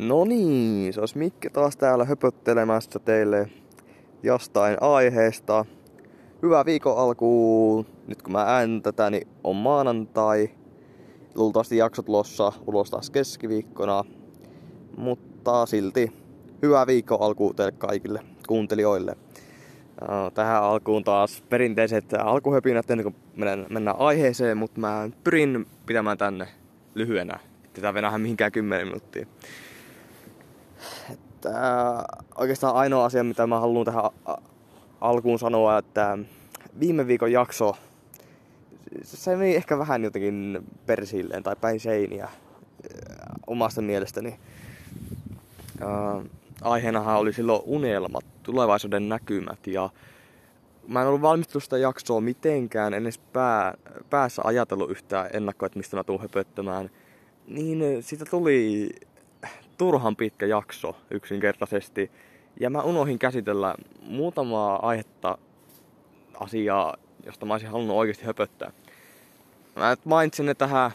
No niin, se olisi Mikke taas täällä höpöttelemässä teille jostain aiheesta. Hyvää viikon alkuun. Nyt kun mä äänen tätä, niin on maanantai. Luultavasti jaksot lossa ulos taas keskiviikkona. Mutta silti hyvää viikon alkuun teille kaikille kuuntelijoille. Tähän alkuun taas perinteiset alkuhöpinät ennen kuin mennään aiheeseen, mutta mä pyrin pitämään tänne lyhyenä. Tätä venähän mihinkään 10 minuuttia. Että oikeastaan ainoa asia, mitä mä haluan tähän alkuun sanoa, että viime viikon jakso, se meni ehkä vähän jotenkin persilleen tai päin seiniä omasta mielestäni. Aiheenahan oli silloin unelmat, tulevaisuuden näkymät ja mä en ollut valmistunut sitä jaksoa mitenkään, en edes pää, päässä ajatellut yhtään ennakkoa, että mistä mä tuun höpöttämään. Niin siitä tuli turhan pitkä jakso yksinkertaisesti. Ja mä unohin käsitellä muutamaa aihetta asiaa, josta mä olisin halunnut oikeasti höpöttää. Mä mainitsin ne tähän,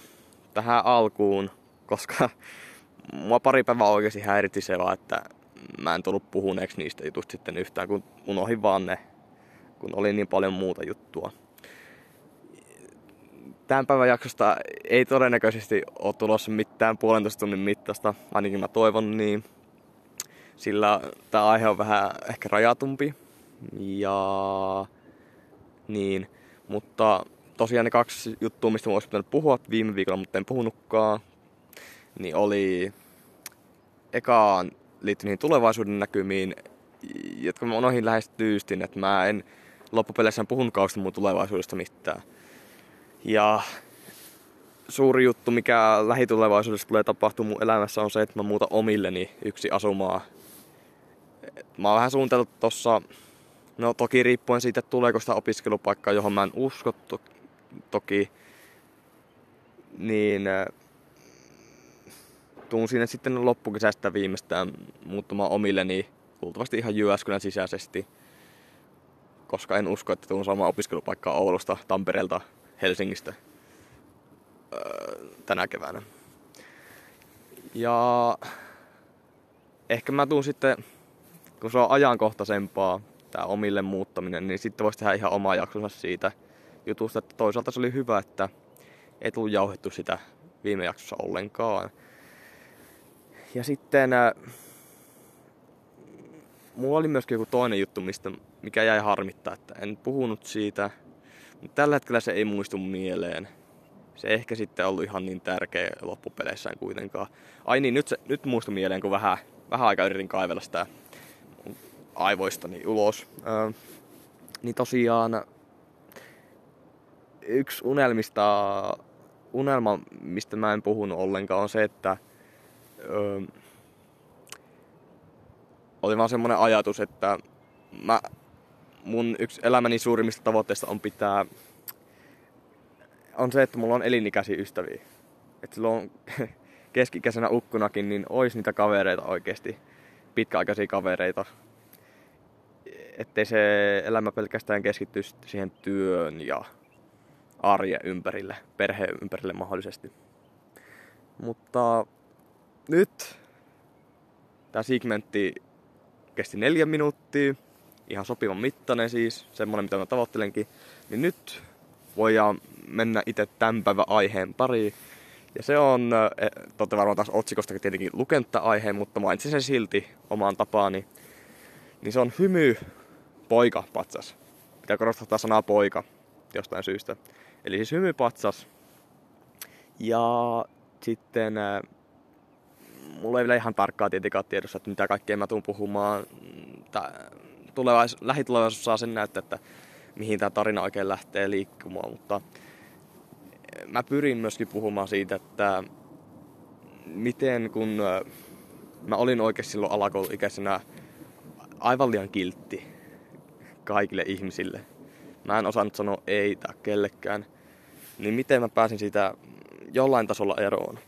tähän alkuun, koska mua pari päivää oikeasti häiritti se vaan, että mä en tullut puhuneeksi niistä jutusta sitten yhtään, kun unohin vaan ne, kun oli niin paljon muuta juttua. Tämän päivän jaksosta ei todennäköisesti ole tulossa mitään puolentoista tunnin mittaista, ainakin mä toivon niin. Sillä tämä aihe on vähän ehkä rajatumpi. Ja niin, mutta tosiaan ne kaksi juttua, mistä mä olisin pitänyt puhua viime viikolla, mutta en puhunutkaan, niin oli ekaan liittyen niihin tulevaisuuden näkymiin, jotka mä unohin lähes tyystin, että mä en loppupeleissä puhunut kauheasti mun tulevaisuudesta mitään. Ja suuri juttu, mikä lähitulevaisuudessa tulee tapahtua mun elämässä on se, että mä muutan omilleni yksi asumaa. Mä oon vähän suunnitellut tossa, no toki riippuen siitä, että tuleeko sitä opiskelupaikkaa, johon mä en usko to- toki, niin tuun sinne sitten loppukesästä viimeistään muuttamaan omilleni, luultavasti ihan Jyväskylän sisäisesti, koska en usko, että tuun saamaan opiskelupaikkaa Oulusta, Tampereelta, Helsingistä öö, tänä keväänä. Ja ehkä mä tuun sitten, kun se on ajankohtaisempaa, tämä omille muuttaminen, niin sitten voisi tehdä ihan oma jaksonsa siitä jutusta, että toisaalta se oli hyvä, että ei tullut jauhettu sitä viime jaksossa ollenkaan. Ja sitten äh, mulla oli myöskin joku toinen juttu, mistä, mikä jäi harmittaa, että en puhunut siitä. Mutta tällä hetkellä se ei muistu mieleen. Se ehkä sitten ollut ihan niin tärkeä loppupeleissään kuitenkaan. Ai niin, nyt, se, nyt muistu mieleen, kun vähän, vähän aikaa yritin kaivella sitä aivoistani ulos. Äh, niin tosiaan yksi unelmista, unelma, mistä mä en puhunut ollenkaan, on se, että öö, oli vaan semmonen ajatus, että mä, mun yksi elämäni suurimmista tavoitteista on pitää, on se, että mulla on elinikäisiä ystäviä. Että silloin keskikäisenä ukkunakin, niin ois niitä kavereita oikeesti, pitkäaikaisia kavereita. Ettei se elämä pelkästään keskittyisi siihen työn ja arjen ympärille, perheen ympärille mahdollisesti. Mutta nyt tämä segmentti kesti neljä minuuttia, ihan sopivan mittainen siis, semmonen mitä mä tavoittelenkin. Niin nyt voidaan mennä itse tämän päivän aiheen pariin. Ja se on, eh, totta varmaan taas otsikosta tietenkin lukenta aiheen, mutta mainitsin sen silti omaan tapaani. Niin se on hymy poika patsas. Pitää korostaa sanaa poika jostain syystä. Eli siis hymypatsas. Ja sitten eh, mulla ei vielä ihan tarkkaa tietenkään tiedossa, että mitä kaikkea mä tuun puhumaan. Tulevais, lähitulevaisuus saa sen näyttää, että mihin tämä tarina oikein lähtee liikkumaan, mutta mä pyrin myöskin puhumaan siitä, että miten kun mä olin oikeasti silloin alakouluikäisenä aivan liian kiltti kaikille ihmisille. Mä en osannut sanoa ei tai kellekään. Niin miten mä pääsin siitä jollain tasolla eroon.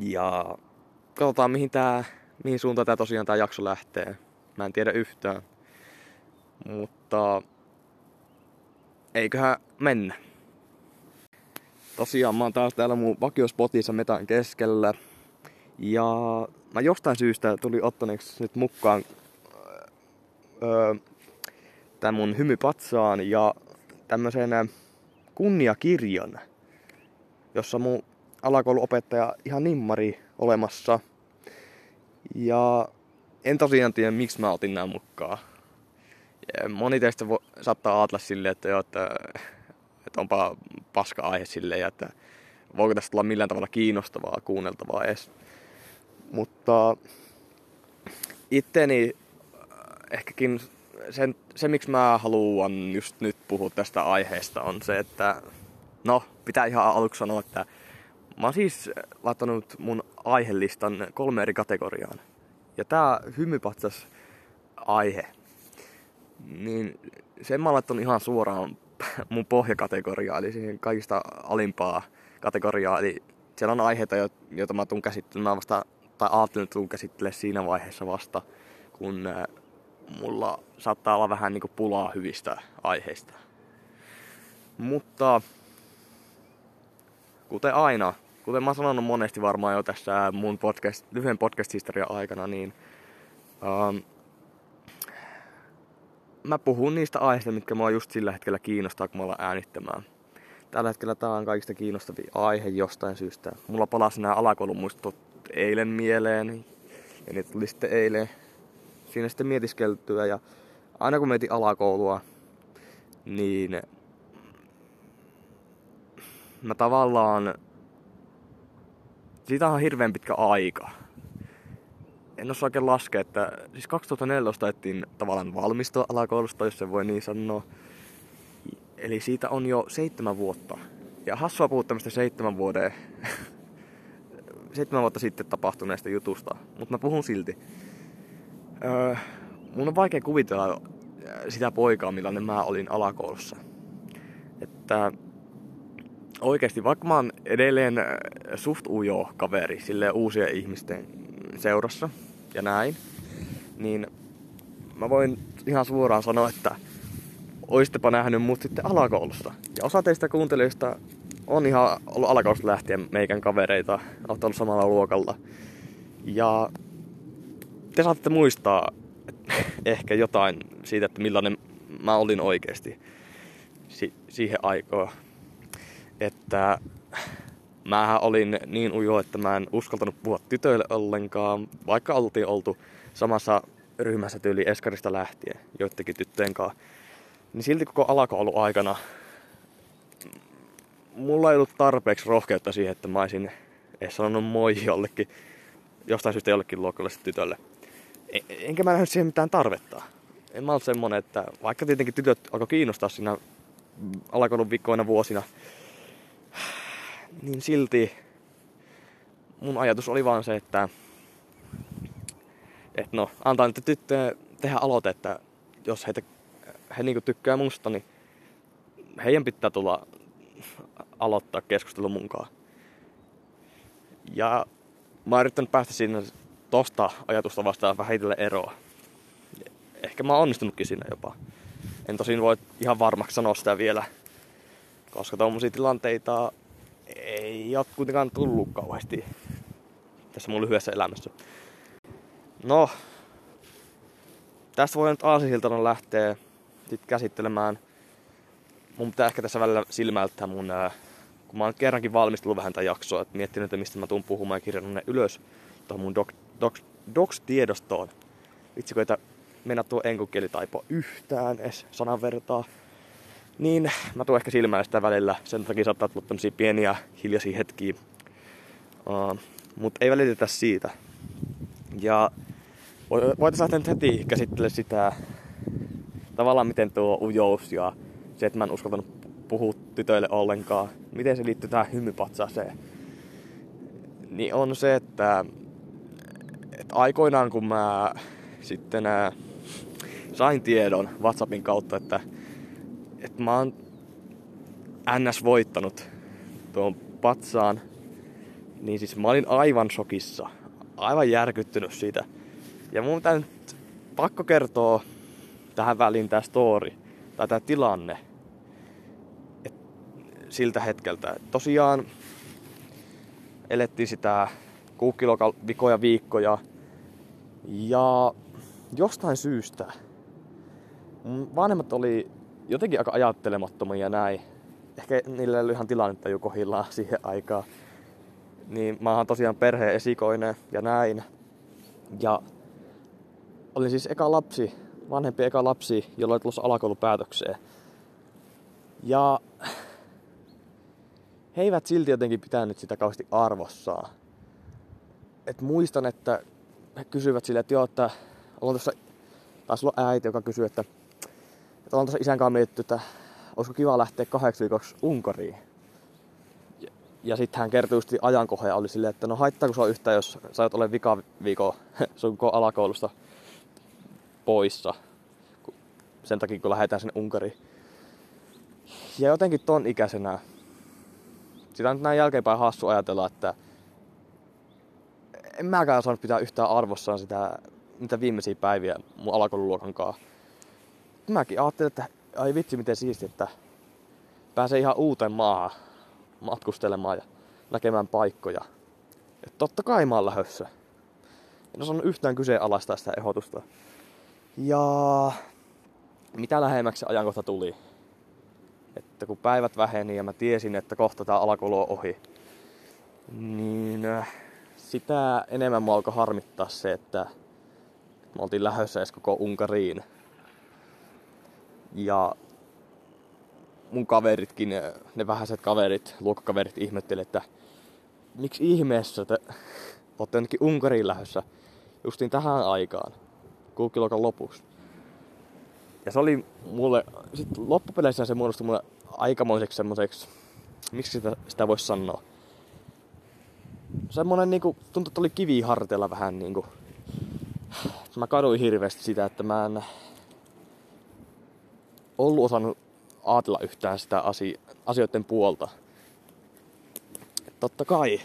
Ja katsotaan mihin, tää, mihin suuntaan tää tosiaan tää jakso lähtee. Mä en tiedä yhtään. Mutta eiköhän mennä. Tosiaan mä oon taas täällä mun vakiospotissa metan keskellä. Ja mä jostain syystä tuli ottaneeksi nyt mukaan öö, tämän mun hymypatsaan ja tämmöisen kunniakirjan, jossa mun alakouluopettaja ihan nimmari olemassa. Ja en tosiaan tiedä, miksi mä otin nämä mukaan. Moni teistä vo, saattaa ajatella silleen, että, jo, että, että onpa paska aihe silleen, että voiko tästä tulla millään tavalla kiinnostavaa kuunneltavaa edes. Mutta itteni ehkäkin sen, se, miksi mä haluan just nyt puhua tästä aiheesta, on se, että no, pitää ihan aluksi sanoa, että mä oon siis laittanut mun aihelistan kolme eri kategoriaan. Ja tää hymypatsas aihe, niin sen mä laittanut ihan suoraan mun pohjakategoriaan, eli siihen kaikista alimpaa kategoriaa. Eli siellä on aiheita, joita mä tuun käsittelemään vasta, tai ajattelin, että tuun käsittelemään siinä vaiheessa vasta, kun mulla saattaa olla vähän niinku pulaa hyvistä aiheista. Mutta kuten aina, kuten mä oon sanonut monesti varmaan jo tässä mun podcast, lyhyen podcast-historian aikana, niin um, mä puhun niistä aiheista, mitkä mua just sillä hetkellä kiinnostaa, kun mä ollaan äänittämään. Tällä hetkellä tää on kaikista kiinnostavin aihe jostain syystä. Mulla palasi nämä alakoulumuistot eilen mieleen, ja ne tuli sitten eilen siinä sitten mietiskeltyä ja aina kun mietin alakoulua, niin mä tavallaan, siitä on hirveän pitkä aika. En osaa oikein laskea, että siis 2014 ettiin tavallaan valmistua alakoulusta, jos se voi niin sanoa. Eli siitä on jo seitsemän vuotta. Ja hassua puhua tämmöistä seitsemän vuoden, seitsemän vuotta sitten tapahtuneesta jutusta, mutta mä puhun silti. Öö, mun on vaikea kuvitella sitä poikaa, millainen mä olin alakoulussa. Että oikeasti, vaikka mä oon edelleen suht ujo kaveri sille uusien ihmisten seurassa ja näin, niin mä voin ihan suoraan sanoa, että oistepa nähnyt mut sitten alakoulusta. Ja osa teistä kuuntelijoista on ihan ollut alakoulusta lähtien meikän kavereita, oot ollut samalla luokalla. Ja te saatte muistaa ehkä jotain siitä, että millainen mä olin oikeasti si- siihen aikaan. Että mä olin niin ujo, että mä en uskaltanut puhua tytöille ollenkaan, vaikka oltiin oltu samassa ryhmässä tyyli Eskarista lähtien, joidenkin tyttöjen kanssa. Niin silti koko alakoulu aikana mulla ei ollut tarpeeksi rohkeutta siihen, että mä olisin edes sanonut moi jollekin, jostain syystä jollekin luokalle tytölle enkä mä nähnyt siihen mitään tarvetta. En mä ollut semmonen, että vaikka tietenkin tytöt alkoi kiinnostaa siinä alakoulun viikkoina vuosina, niin silti mun ajatus oli vaan se, että, että no, antaa nyt tyttöjen tehdä aloite, että jos heitä, he niinku tykkää musta, niin heidän pitää tulla aloittaa keskustelun mukaan. Ja mä oon yrittänyt päästä siinä tosta ajatusta vastaan vähitellen eroa. Ehkä mä oon onnistunutkin siinä jopa. En tosin voi ihan varmaksi sanoa sitä vielä, koska tuommoisia tilanteita ei ole kuitenkaan tullut kauheasti tässä mun lyhyessä elämässä. No, tästä voi nyt aasisiltana lähteä sit käsittelemään. Mun pitää ehkä tässä välillä silmäyttää mun, ää, kun mä oon kerrankin valmistellut vähän tätä jaksoa, että miettinyt, että mistä mä tuun puhumaan ja kirjannut ne ylös tuohon mun dok- docs, docs-tiedostoon. Vitsi, ei mennä tuo enkukielitaipo yhtään edes sanan vertaa. Niin mä tuon ehkä silmällä sitä välillä. Sen takia saattaa tulla tämmösiä pieniä hiljaisia hetkiä. Uh, Mutta ei välitetä siitä. Ja voitaisiin lähteä nyt heti käsittelemään sitä tavallaan miten tuo ujous ja se, että mä en uskaltanut puhua tytöille ollenkaan, miten se liittyy tähän hymypatsaaseen, niin on se, että et aikoinaan kun mä sitten sain tiedon WhatsAppin kautta, että, että mä oon NS voittanut tuon patsaan, niin siis mä olin aivan shokissa. Aivan järkyttynyt siitä. Ja mun pitää nyt pakko kertoa tähän väliin tää story, tai tää tilanne, et siltä hetkeltä. Et tosiaan elettiin sitä vikoja viikkoja. Ja jostain syystä mun vanhemmat oli jotenkin aika ajattelemattomia näin. Ehkä niillä oli ihan tilannetta jo kohillaan siihen aikaan. Niin mä oon tosiaan perheen esikoinen ja näin. Ja olin siis eka lapsi, vanhempi eka lapsi, jolla oli tulossa alakoulupäätökseen. Ja he eivät silti jotenkin pitänyt sitä kauheasti arvossaan. Et muistan, että he kysyivät sille, että joo, että on tuossa, taisi olla äiti, joka kysyi, että, että on tuossa isän kanssa mietitty, että olisiko kiva lähteä kahdeksi viikoksi Unkariin. Ja, ja sitten hän kertoi just ajankohja oli silleen, että no haittaako sua yhtään, jos sä oot ole vika viikon sun alakoulusta poissa. Sen takia, kun lähdetään sinne Unkariin. Ja jotenkin ton ikäisenä, sitä on nyt näin jälkeenpäin hassu ajatella, että en mäkään saanut pitää yhtään arvossaan sitä, niitä viimeisiä päiviä mun alakoululuokan kanssa. Mäkin ajattelin, että ai vitsi miten siisti, että pääsee ihan uuteen maahan matkustelemaan ja näkemään paikkoja. Et totta kai mä oon lähössä. En osannut yhtään kyseenalaistaa sitä ehdotusta. Ja mitä lähemmäksi ajankohta tuli, että kun päivät väheni ja mä tiesin, että kohta tää on ohi, niin äh, sitä enemmän mua alkoi harmittaa se, että me oltiin lähdössä edes koko Unkariin. Ja mun kaveritkin, ne vähäiset kaverit, luokkakaverit ihmetteli, että miksi ihmeessä te olette jonnekin Unkariin lähdössä justiin tähän aikaan, kuukiluokan lopuksi. Ja se oli mulle, sit loppupeleissä se muodostui mulle aikamoiseksi semmoiseksi, miksi sitä, sitä voisi sanoa. Semmoinen niinku, tuntui, että oli kivi harteella vähän niinku. Mä kaduin hirveästi sitä, että mä en ollut osannut ajatella yhtään sitä asio- asioiden puolta. Totta kai,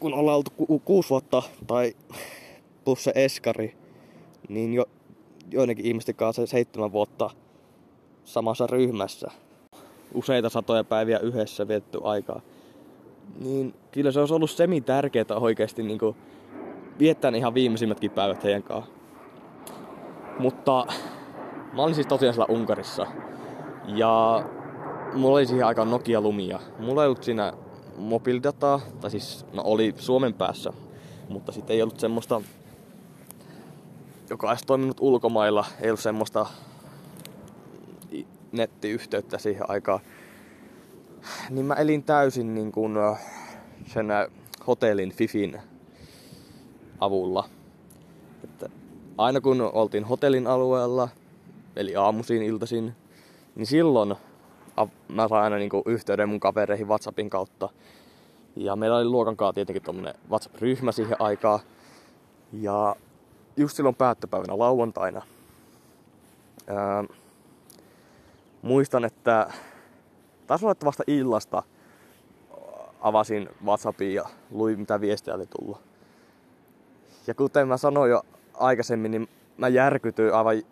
kun ollaan oltu ku- kuusi vuotta tai plus se eskari, niin jo joidenkin ihmisten kanssa seitsemän vuotta samassa ryhmässä. Useita satoja päiviä yhdessä vietetty aikaa. Niin kyllä se olisi ollut semi tärkeää oikeasti niin kuin viettää ihan viimeisimmätkin päivät heidän kanssa. Mutta mä olin siis tosiaan siellä Unkarissa. Ja mulla oli siihen aikaan Nokia Lumia. Mulla ei ollut siinä mobiilidataa, tai siis no oli Suomen päässä, mutta sitten ei ollut semmoista, joka olisi toiminut ulkomailla, ei ollut semmoista nettiyhteyttä siihen aikaan. Niin mä elin täysin niin kuin sen hotellin Fifin avulla. Että aina kun oltiin hotellin alueella, eli aamuisin, iltaisin, niin silloin mä sain aina niin kuin yhteyden mun kavereihin WhatsAppin kautta. Ja meillä oli luokan kanssa tietenkin tommonen WhatsApp-ryhmä siihen aikaan. Ja just silloin päättöpäivänä lauantaina ää, muistan, että taisi olla, että vasta illasta avasin WhatsAppin ja luin mitä viestejä oli tullut. Ja kuten mä sanoin jo aikaisemmin, niin mä järkytyin aivan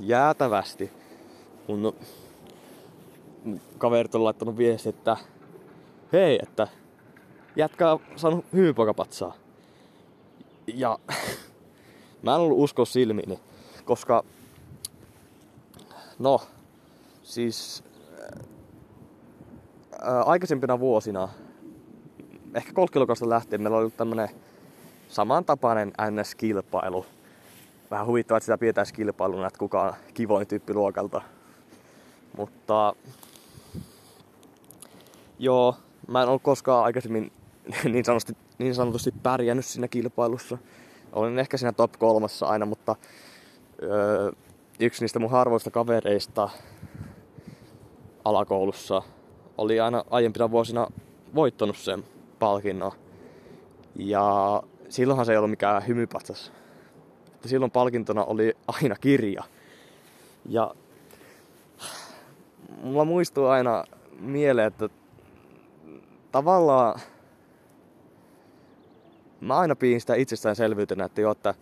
jäätävästi, kun kaverit on laittanut viesti, että hei, että jätkä on saanut hyypoikapatsaa. Ja mä en ollut usko silmiini, koska no, siis ää, aikaisempina vuosina, ehkä kolkkilukosta lähtien, meillä oli ollut tämmönen samantapainen NS-kilpailu. Vähän huvittavaa, että sitä pidetään kilpailuna, että kuka on kivoin tyyppi luokalta. Mutta joo, mä en ollut koskaan aikaisemmin niin sanotusti, niin sanotusti pärjännyt siinä kilpailussa. Olen ehkä siinä top kolmassa aina, mutta öö, yksi niistä mun harvoista kavereista alakoulussa oli aina aiempina vuosina voittanut sen palkinnon. Ja silloinhan se ei ollut mikään hymypatsas. Silloin palkintona oli aina kirja. Ja mulla muistuu aina mieleen, että tavallaan mä aina piin sitä itsestäänselvyytenä, että jo, että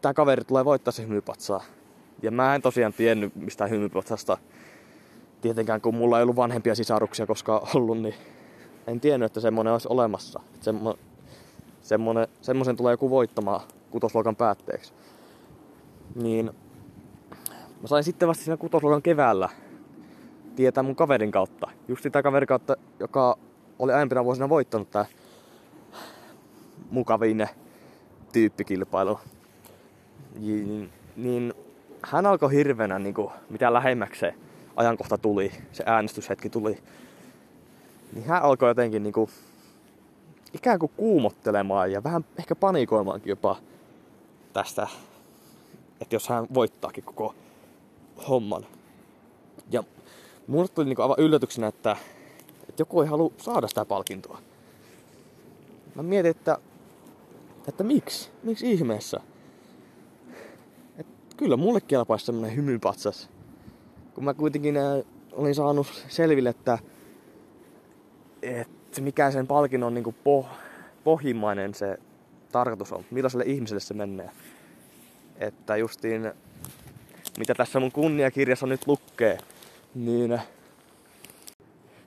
tämä kaveri tulee voittaa se hymypatsaa. Ja mä en tosiaan tiennyt mistään hymypatsasta. Tietenkään kun mulla ei ollut vanhempia sisaruksia koskaan ollut, niin en tiennyt, että semmonen olisi olemassa. Semmo... semmonen, semmoisen tulee joku voittamaan kutosluokan päätteeksi. Niin mä sain sitten vasta siinä kutosluokan keväällä tietää mun kaverin kautta. Just sitä kaverin kautta, joka oli aiempina vuosina voittanut tää mukavin tyyppikilpailu. Niin, niin hän alkoi hirvenä, niin kuin, mitä lähemmäksi se ajankohta tuli, se äänestyshetki tuli, niin hän alkoi jotenkin niin kuin, ikään kuin kuumottelemaan ja vähän ehkä panikoimaankin jopa tästä, että jos hän voittaakin koko homman. Ja mulle tuli niin kuin aivan yllätyksenä, että, että joku ei halua saada sitä palkintoa. Mä mietin, että, että miksi? Miksi ihmeessä? Et kyllä mulle kelpaisi semmonen hymypatsas. Kun mä kuitenkin äh, olin saanut selville, että, että mikä sen palkinnon niin kuin poh, pohjimmainen se tarkoitus on. Millaiselle ihmiselle se menee. Että justiin, mitä tässä mun kunniakirjassa nyt lukee, niin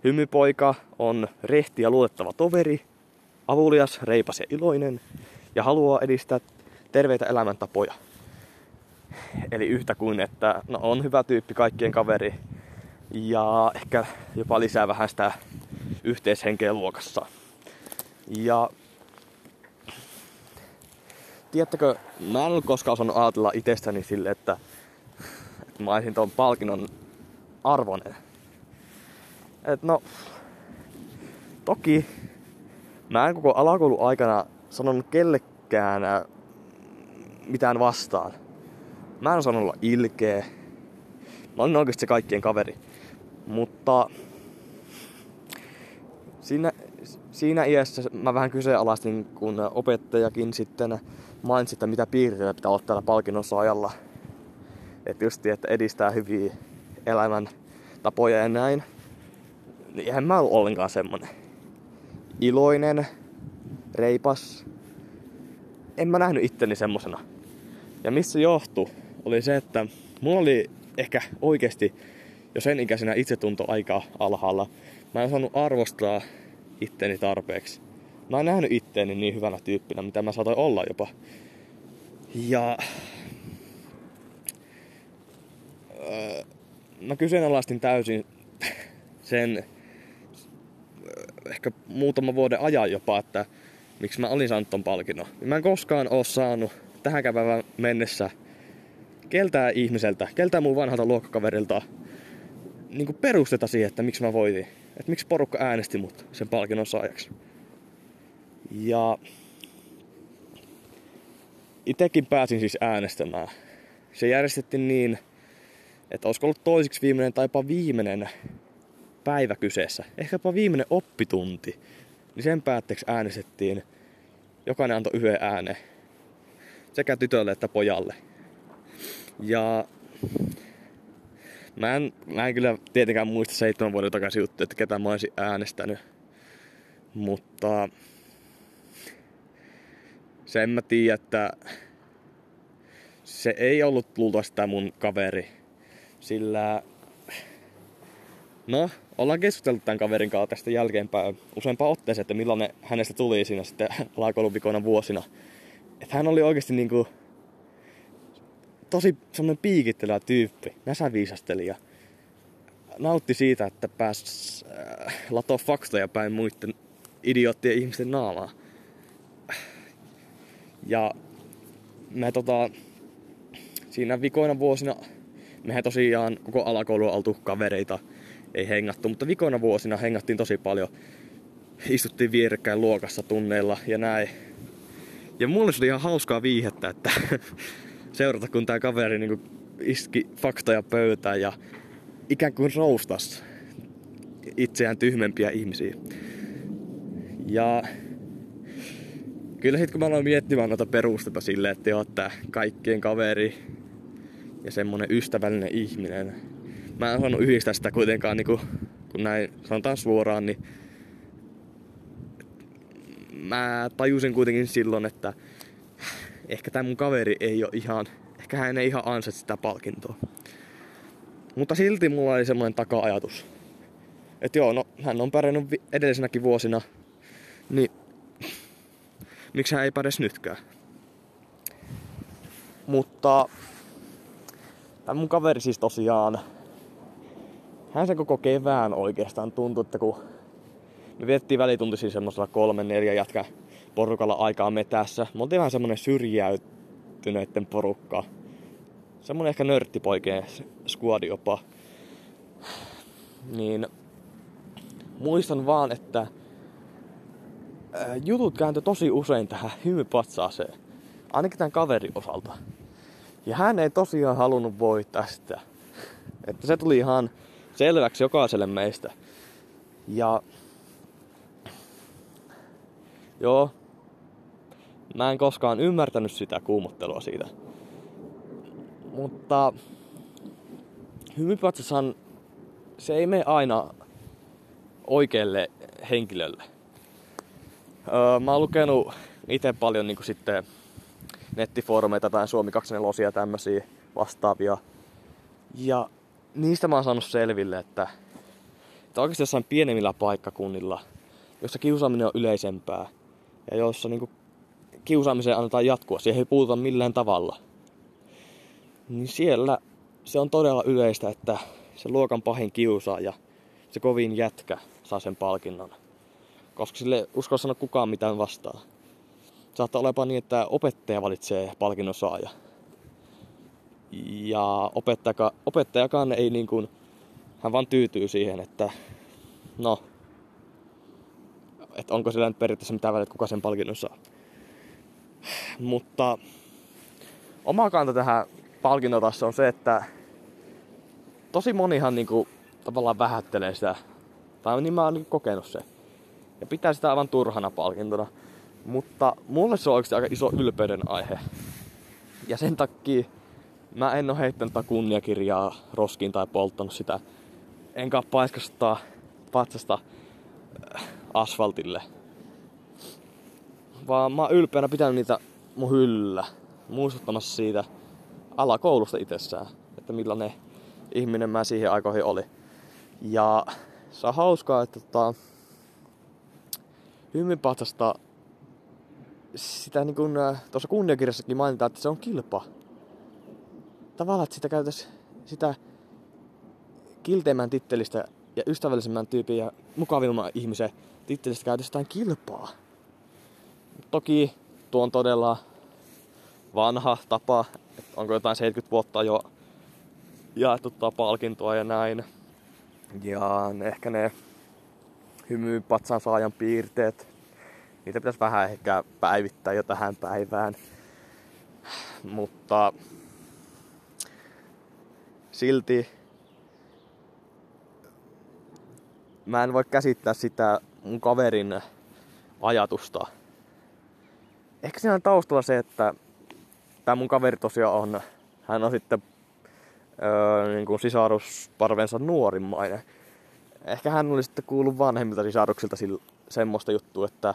hymypoika on rehti ja luotettava toveri, avulias, reipas ja iloinen ja haluaa edistää terveitä elämäntapoja. Eli yhtä kuin, että no, on hyvä tyyppi kaikkien kaveri ja ehkä jopa lisää vähän sitä yhteishenkeä luokassa. Ja tiedättekö, mä en ole koskaan osannut ajatella itsestäni sille, että, että mä olisin tuon palkinnon arvoinen. Et no, toki mä en koko alakoulun aikana sanonut kellekään äh, mitään vastaan. Mä en osannut olla ilkeä. Mä olin oikeasti se kaikkien kaveri. Mutta siinä, siinä iässä mä vähän kyseenalaistin, kun opettajakin sitten mainitsi, että mitä piirteitä pitää olla täällä palkinnon saajalla. Että just, että edistää hyviä elämän tapoja ja näin. Niin eihän mä ollut ollenkaan semmonen. Iloinen, reipas. En mä nähnyt itteni semmosena. Ja missä johtu, oli se, että mulla oli ehkä oikeasti jo sen ikäisenä itsetunto aika alhaalla. Mä en osannut arvostaa itteni tarpeeksi. Mä en nähnyt itteeni niin hyvänä tyyppinä, mitä mä saatoin olla jopa. Ja... Öö, mä kyseenalaistin täysin sen ehkä muutama vuoden ajan jopa, että miksi mä olin saanut ton palkinnon. Mä en koskaan oo saanut tähän päivään mennessä keltää ihmiseltä, keltää mun vanhalta luokkakaverilta niin perusteta siihen, että miksi mä voitin. Että miksi porukka äänesti mut sen palkinnon saajaksi. Ja itekin pääsin siis äänestämään. Se järjestettiin niin, että olisiko ollut toisiksi viimeinen tai jopa viimeinen päivä kyseessä. Ehkä jopa viimeinen oppitunti. Niin sen päätteeksi äänestettiin. Jokainen antoi yhden äänen. Sekä tytölle että pojalle. Ja mä en, mä en kyllä tietenkään muista seitsemän vuoden takaisin juttu, että ketä mä olisin äänestänyt. Mutta sen mä tiedän, että se ei ollut luultavasti tämä mun kaveri. Sillä, no, ollaan keskustellut tämän kaverin kanssa tästä jälkeenpäin useampaan otteeseen, että millainen hänestä tuli siinä sitten alakouluvikoina vuosina. Että hän oli oikeasti niinku tosi semmonen piikittelevä tyyppi, näsäviisastelija. Nautti siitä, että pääs äh, latoa faktoja päin muiden idioottien ihmisten naamaa. Ja me tota, siinä vikoina vuosina, mehän tosiaan koko alakoulu on oltu kavereita, ei hengattu, mutta vikoina vuosina hengattiin tosi paljon. Istuttiin vierekkäin luokassa tunneilla ja näin. Ja mulle se oli ihan hauskaa viihettä, että seurata kun tää kaveri niinku iski faktoja pöytään ja ikään kuin roustas itseään tyhmempiä ihmisiä. Ja kyllä sit kun mä aloin miettimään noita perusteita silleen, että joo, tää kaikkien kaveri ja semmonen ystävällinen ihminen. Mä en osannut yhdistää sitä kuitenkaan, niin kun, kun näin sanotaan suoraan, niin mä tajusin kuitenkin silloin, että ehkä tämä mun kaveri ei ole ihan, ehkä hän ei ihan ansaitse sitä palkintoa. Mutta silti mulla oli semmoinen taka-ajatus. Että joo, no hän on pärjännyt edellisenäkin vuosina. Niin miksi hän ei edes nytkään. Mutta tämä mun kaveri siis tosiaan, hän sen koko kevään oikeastaan tuntui, että kun me viettiin välituntisia semmoisella kolmen, neljä jätkä porukalla aikaa metässä. Me oltiin vähän semmonen syrjäytyneiden porukka. Semmonen ehkä nörttipoikeen skuadi jopa. Niin muistan vaan, että jutut kääntyi tosi usein tähän hymypatsaaseen. Ainakin tämän kaverin osalta. Ja hän ei tosiaan halunnut voittaa sitä. Että se tuli ihan selväksi jokaiselle meistä. Ja joo, mä en koskaan ymmärtänyt sitä kuumottelua siitä. Mutta hymypatsashan se ei mene aina oikealle henkilölle. Öö, mä oon lukenut itse paljon niin sitten nettifoorumeita tai Suomi 24 ja tämmöisiä vastaavia. Ja niistä mä oon saanut selville, että, että oikeasti jossain pienemmillä paikkakunnilla, jossa kiusaaminen on yleisempää ja jossa niin kiusaamiseen annetaan jatkua, siihen ei puututa millään tavalla, niin siellä se on todella yleistä, että se luokan pahin kiusaaja, se kovin jätkä, saa sen palkinnon. Koska sille uskalla sanoa kukaan mitään vastaa. Saattaa olla niin, että opettaja valitsee palkinnon saaja. Ja opettajaka, opettajakaan ei niin kuin, hän vaan tyytyy siihen, että no, että onko sillä nyt periaatteessa mitään väliä, kuka sen palkinnon saa. Mutta oma kanta tähän palkinnotassa on se, että tosi monihan niinku tavallaan vähättelee sitä. Tai niin mä oon niinku kokenut se. Ja pitää sitä aivan turhana palkintona. Mutta mulle se on oikeasti aika iso ylpeyden aihe. Ja sen takia mä en oo heittänyt kunniakirjaa roskiin tai polttanut sitä. Enkä paiskastaa patsasta äh, asfaltille. Vaan mä oon ylpeänä pitänyt niitä mun hyllä. Muistuttamassa siitä alakoulusta itsessään. Että millainen ihminen mä siihen aikoihin oli. Ja se on hauskaa, että tota, hymypatsasta sitä niin kuin äh, tuossa kunniakirjassakin mainitaan, että se on kilpa. Tavallaan, että sitä käytäisiin sitä kilteimmän tittelistä ja ystävällisemmän tyypin ja mukavimman ihmisen tittelistä käytetään kilpaa. Toki tuo on todella vanha tapa, että onko jotain 70 vuotta jo jaettu palkintoa ja näin. Ja ehkä ne hymypatsan saajan piirteet, niitä pitäisi vähän ehkä päivittää jo tähän päivään. Mutta silti mä en voi käsittää sitä mun kaverin ajatusta. Ehkä siinä on taustalla se, että tämä mun kaveri tosiaan on, hän on sitten öö, niin kuin sisarusparvensa nuorimmainen. Ehkä hän oli sitten kuullut vanhemmilta sisaruksilta semmoista juttua, että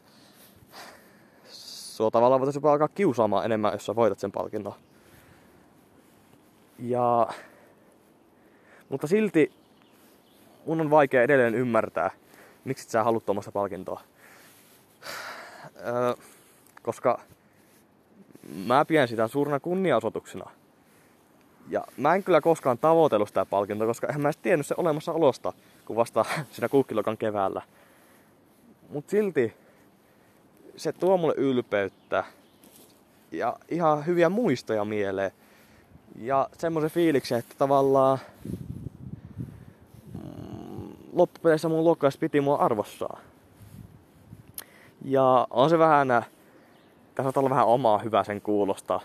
sua tavallaan voitaisiin jopa alkaa kiusaamaan enemmän, jos sä voitat sen palkinnon. Ja... Mutta silti mun on vaikea edelleen ymmärtää, miksi sä haluat tuommoista palkintoa. Öö, koska mä pidän sitä suurena kunniaosoituksena. Ja mä en kyllä koskaan tavoitellut sitä palkintoa, koska en mä edes tiennyt se olemassaolosta, kun vasta siinä kukkilokan keväällä. Mut silti se tuo mulle ylpeyttä ja ihan hyviä muistoja mieleen. Ja semmoisen fiiliksen, että tavallaan mm, loppupeleissä mun luokkalaiset piti mua arvossaan. Ja on se vähän, tässä on vähän omaa hyvää sen kuulosta.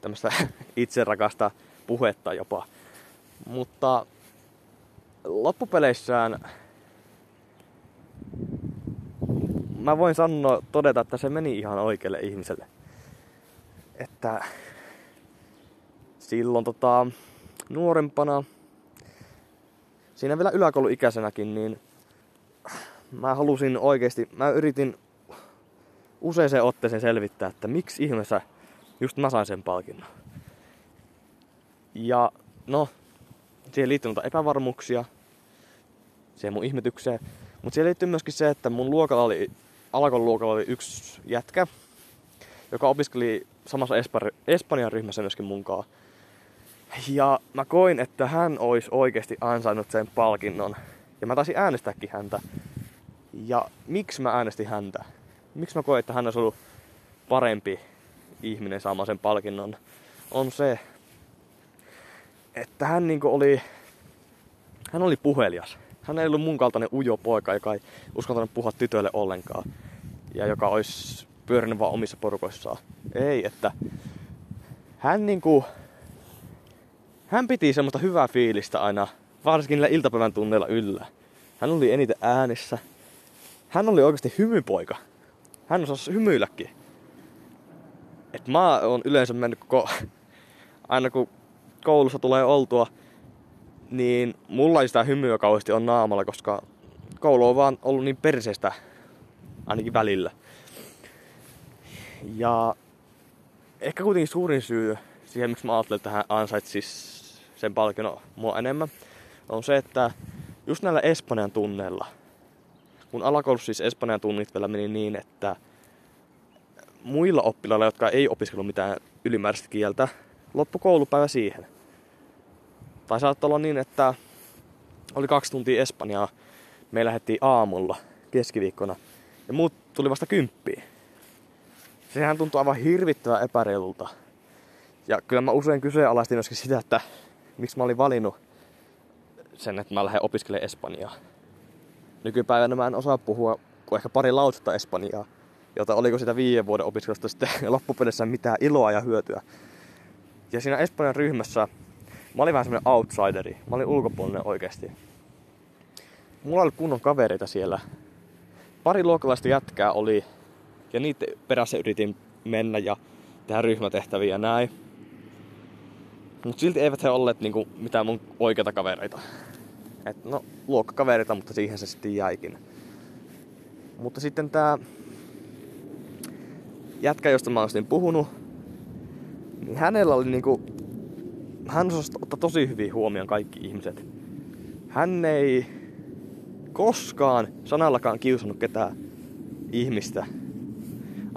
Tämmöistä itserakasta puhetta jopa. Mutta loppupeleissään mä voin sanoa, todeta, että se meni ihan oikealle ihmiselle. Että silloin tota, nuorempana, siinä vielä yläkouluikäisenäkin, niin mä halusin oikeasti, mä yritin useaseen otteeseen selvittää, että miksi ihmeessä just mä sain sen palkinnon. Ja no, siihen liittyy noita epävarmuuksia, siihen mun ihmetykseen. Mutta siihen liittyy myöskin se, että mun luokalla oli alkoluokalla oli yksi jätkä, joka opiskeli samassa Espanjan ryhmässä myöskin munkaan. Ja mä koin, että hän olisi oikeasti ansainnut sen palkinnon. Ja mä taisin äänestääkin häntä. Ja miksi mä äänestin häntä? Miksi mä koin, että hän olisi ollut parempi ihminen saamaan sen palkinnon? On se, että hän niinku oli, hän oli puhelias. Hän ei ollut mun kaltainen ujo poika, joka ei uskaltanut puhua tytöille ollenkaan. Ja joka olisi pyörinyt vaan omissa porukoissaan. Ei, että hän niinku, hän piti semmoista hyvää fiilistä aina, varsinkin niillä iltapäivän tunneilla yllä. Hän oli eniten äänessä. Hän oli oikeasti hymypoika. Hän osasi hymyilläkin. Et mä oon yleensä mennyt koko... Aina kun koulussa tulee oltua, niin mulla ei sitä hymyä kauheasti on naamalla, koska koulu on vaan ollut niin perseestä ainakin välillä. Ja ehkä kuitenkin suurin syy siihen, miksi mä ajattelen, että hän ansaitsis sen palkinnon mua enemmän, on se, että just näillä Espanjan tunneilla, kun alakoulussa siis Espanjan tunnit vielä meni niin, että muilla oppilailla, jotka ei opiskellut mitään ylimääräistä kieltä, loppu koulupäivä siihen. Tai saattoi olla niin, että oli kaksi tuntia Espanjaa, me lähdettiin aamulla keskiviikkona ja muut tuli vasta kymppiin. Sehän tuntui aivan hirvittävän epäreilulta. Ja kyllä mä usein kyseenalaistin myöskin sitä, että miksi mä olin valinnut sen, että mä lähden opiskelemaan Espanjaa. Nykypäivänä mä en osaa puhua kuin ehkä pari lausetta Espanjaa, jota oliko sitä viiden vuoden opiskelusta sitten loppupeleissä mitään iloa ja hyötyä. Ja siinä Espanjan ryhmässä mä olin vähän semmonen outsideri. Mä olin ulkopuolinen oikeasti. Mulla oli kunnon kavereita siellä. Pari luokkalaista jätkää oli, ja niitä perässä yritin mennä ja tehdä ryhmätehtäviä ja näin. Mutta silti eivät he olleet niinku mitään mun oikeita kavereita. Et no, luokkakavereita, mutta siihen se sitten jäikin. Mutta sitten tää jätkä, josta mä olisin puhunut, niin hänellä oli niinku, hän osasi ottaa tosi hyvin huomioon kaikki ihmiset. Hän ei koskaan sanallakaan kiusannut ketään ihmistä.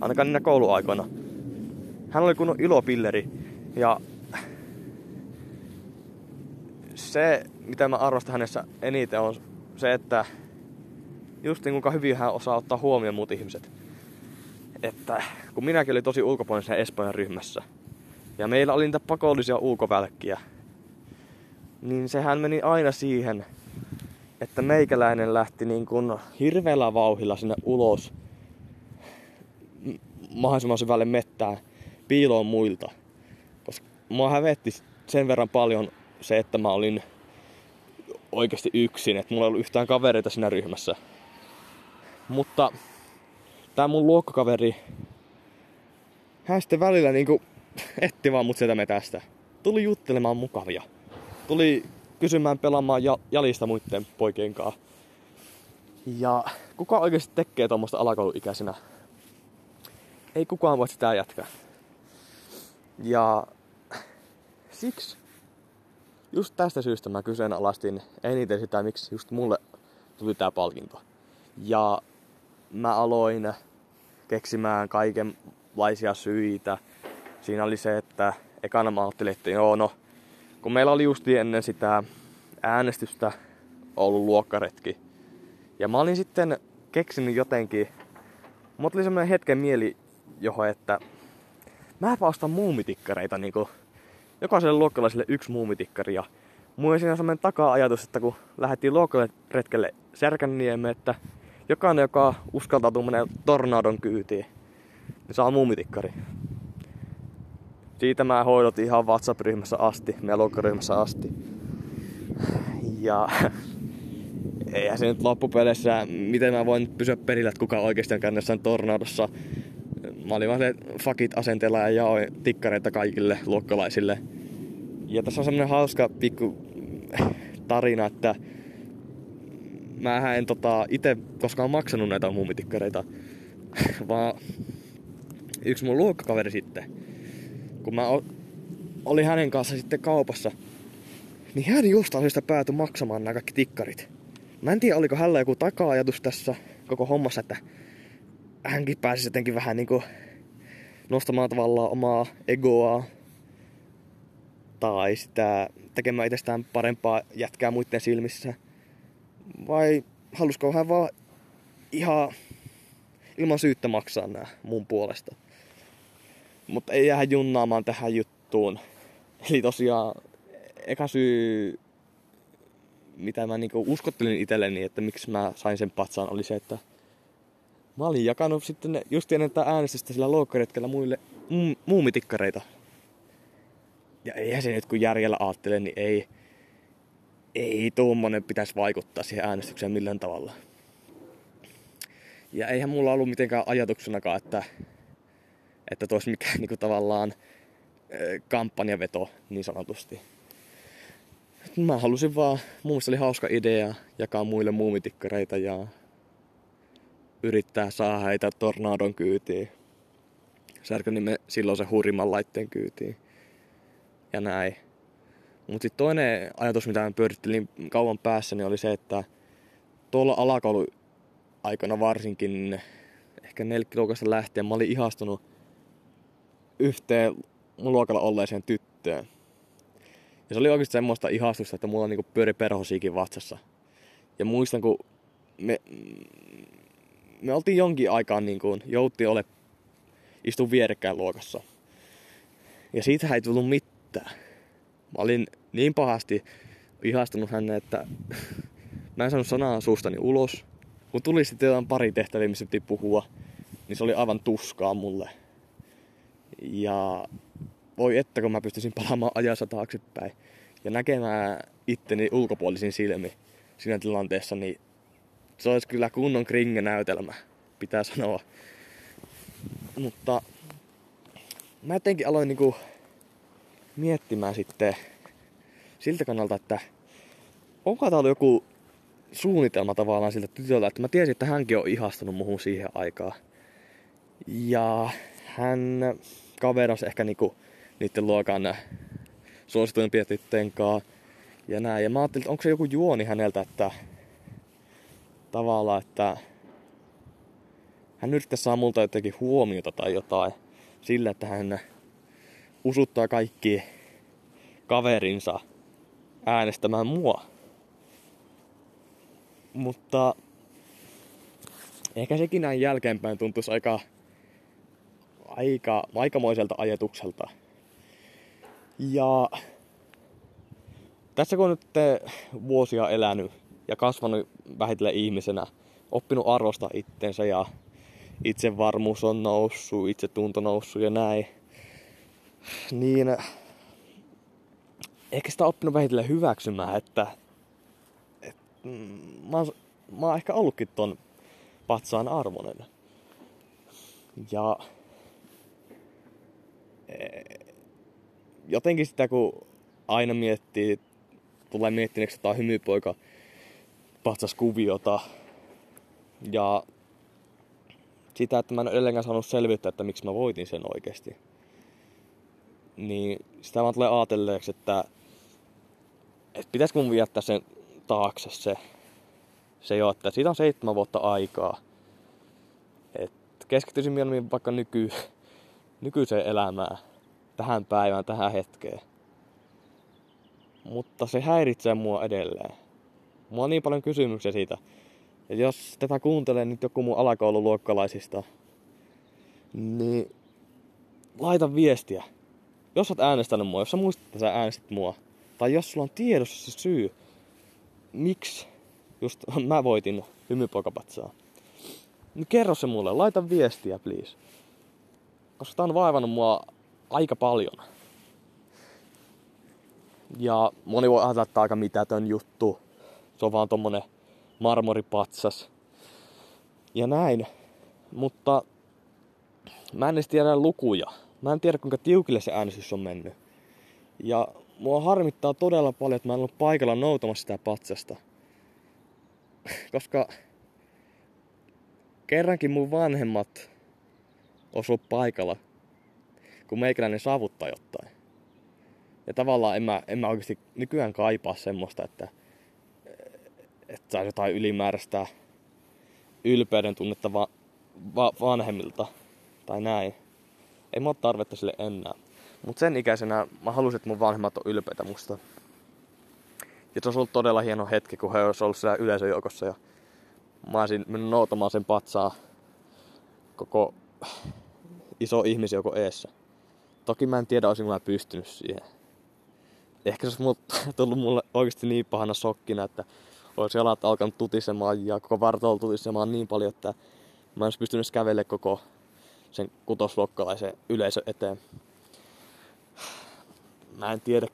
Ainakaan niinä kouluaikoina. Hän oli kunnon ilopilleri ja se, mitä mä arvostan hänessä eniten, on se, että just niin kuinka hyvin hän osaa ottaa huomioon muut ihmiset. Että kun minäkin olin tosi ulkopuolisen Espanjan ryhmässä, ja meillä oli niitä pakollisia ulkovälkkiä, niin sehän meni aina siihen, että meikäläinen lähti niin kuin hirveällä vauhilla sinne ulos mahdollisimman syvälle mettään piiloon muilta. Koska mua hävetti sen verran paljon se, että mä olin oikeasti yksin, että mulla ei ollut yhtään kavereita siinä ryhmässä. Mutta tää mun luokkakaveri, hän sitten välillä niinku etti vaan mut sieltä metästä. Tuli juttelemaan mukavia. Tuli kysymään pelaamaan ja, jalista muiden poikien kanssa. Ja kuka oikeasti tekee tuommoista alakouluikäisenä? Ei kukaan voi sitä jatkaa. Ja siksi just tästä syystä mä kyseenalaistin eniten sitä, miksi just mulle tuli tää palkinto. Ja mä aloin keksimään kaikenlaisia syitä. Siinä oli se, että ekana mä ajattelin, että joo no, kun meillä oli just ennen sitä äänestystä ollut luokkaretki. Ja mä olin sitten keksinyt jotenkin, mutta oli semmoinen hetken mieli, johon, että mä ostan muumitikkareita niinku jokaiselle luokkalaiselle yksi muumitikkari. Ja mulla siinä semmoinen taka-ajatus, että kun lähdettiin retkelle Särkänniemeen, että jokainen, joka uskaltautuu menee tornadon kyytiin, niin saa muumitikkari. Siitä mä hoidot ihan WhatsApp-ryhmässä asti, meidän luokkaryhmässä asti. Ja eihän se nyt loppupeleissä, miten mä voin pysyä perillä, että kuka oikeasti on käynyt tornadossa mä olin vaan fakit asenteella ja jaoin tikkareita kaikille luokkalaisille. Ja tässä on semmonen hauska pikku tarina, että mä en tota, itse koskaan maksanut näitä muumitikkareita, vaan yksi mun luokkakaveri sitten, kun mä olin hänen kanssa sitten kaupassa, niin hän just sitä pääty maksamaan nämä kaikki tikkarit. Mä en tiedä, oliko hänellä joku taka-ajatus tässä koko hommassa, että hänkin pääsisi jotenkin vähän niinku nostamaan tavallaan omaa egoa tai sitä tekemään itsestään parempaa jätkää muiden silmissä. Vai halusko hän vaan ihan ilman syyttä maksaa nämä mun puolesta. Mutta ei jää junnaamaan tähän juttuun. Eli tosiaan eka syy, mitä mä niinku uskottelin itselleni, että miksi mä sain sen patsaan, oli se, että mä olin jakanut sitten just ennen tätä äänestystä sillä loukkaretkellä muille mm, muumitikkareita. Ja eihän se nyt kun järjellä ajattelee, niin ei, ei tuommoinen pitäisi vaikuttaa siihen äänestykseen millään tavalla. Ja eihän mulla ollut mitenkään ajatuksenakaan, että, että tois mikään niin kuin tavallaan kampanjaveto niin sanotusti. Mä halusin vaan, mun mielestä oli hauska idea jakaa muille muumitikkareita ja yrittää saada heitä tornadon kyytiin. Särkönimme silloin se hurrimman laitteen kyytiin. Ja näin. Mutta sitten toinen ajatus, mitä mä pyörittelin kauan päässä, niin oli se, että tuolla alakoulu aikana varsinkin, ehkä neljäkkiluokasta lähtien, mä olin ihastunut yhteen mun luokalla olleeseen tyttöön. Ja se oli oikeasti semmoista ihastusta, että mulla on niinku pyöri perhosiikin vatsassa. Ja muistan, kun me, me oltiin jonkin aikaan niin kuin, joutti ole istu vierekkäin luokassa. Ja siitä ei tullut mitään. Mä olin niin pahasti ihastunut hänne, että mä en saanut sanaa suustani ulos. Kun tuli sitten jotain pari tehtäviä, missä piti puhua, niin se oli aivan tuskaa mulle. Ja voi että kun mä pystyisin palaamaan ajassa taaksepäin ja näkemään itteni ulkopuolisin silmi siinä tilanteessa, niin se olisi kyllä kunnon kringe-näytelmä, pitää sanoa. Mutta mä jotenkin aloin niinku miettimään sitten siltä kannalta, että onko täällä joku suunnitelma tavallaan siltä tytöllä, että mä tiesin, että hänkin on ihastunut muhun siihen aikaan. Ja hän kaverasi ehkä niinku niiden luokan suosituimpia tyttöjen kanssa ja näin. Ja mä ajattelin, että onko se joku juoni häneltä, että tavallaan, että hän yrittää saa multa jotenkin huomiota tai jotain sillä, että hän usuttaa kaikki kaverinsa äänestämään mua. Mutta ehkä sekin näin jälkeenpäin tuntuisi aika, aika aikamoiselta ajatukselta. Ja tässä kun on nyt vuosia elänyt ja kasvanut vähitellen ihmisenä, oppinut arvostaa itsensä ja itsevarmuus on noussut, itsetunto noussut ja näin, niin ehkä sitä oppinut vähitellen hyväksymään, että, että mm, mä, oon, mä oon ehkä ollutkin ton patsaan armonen. Ja e, jotenkin sitä kun aina miettii, tulee miettineeksi jotain hymypoika patsaskuviota ja sitä, että mä en edelleenkään saanut selvyyttä, että miksi mä voitin sen oikeasti. Niin sitä vaan tulee ajatelleeksi, että, että pitäisikö mun jättää sen taakse se, se jo, että siitä on seitsemän vuotta aikaa. Että keskityisin mieluummin vaikka nyky, nykyiseen elämään, tähän päivään, tähän hetkeen. Mutta se häiritsee mua edelleen. Mulla on niin paljon kysymyksiä siitä. Ja jos tätä kuuntelee nyt joku mun alakoululuokkalaisista, niin laita viestiä. Jos sä oot äänestänyt mua, jos sä muistat, että sä äänestit mua, tai jos sulla on tiedossa se syy, miksi just mä voitin hymypoikapatsaa, niin kerro se mulle, laita viestiä please. Koska tää on vaivannut mua aika paljon. Ja moni voi ajatella, että aika mitätön juttu. Se on vaan tommonen marmoripatsas. Ja näin. Mutta mä en edes tiedä lukuja. Mä en tiedä kuinka tiukille se äänestys on mennyt. Ja mua harmittaa todella paljon, että mä en ollut paikalla noutamassa sitä patsasta. Koska kerrankin mun vanhemmat osu paikalla, kun meikäläinen saavuttaa jotain. Ja tavallaan en mä, en mä oikeasti nykyään kaipaa semmoista, että, että saisi jotain ylimääräistä ylpeyden tunnetta, vaan va- vanhemmilta tai näin. Ei mulla ole tarvetta sille enää. Mutta sen ikäisenä mä halusin, että mun vanhemmat on ylpeitä musta. Ja se olisi ollut todella hieno hetki, kun he olisivat ollut siellä yleisöjoukossa ja mä olisin mennyt noutamaan sen patsaa koko iso ihmisjouko eessä. Toki mä en tiedä, olisin mä pystynyt siihen. Ehkä se olisi tullut mulle oikeasti niin pahana shokkina, että olisi jalat alkanut tutisemaan ja koko vartalo tutisemaan niin paljon, että mä en olisi pystynyt kävelle koko sen kutosluokkalaisen yleisö eteen. Mä en tiedä,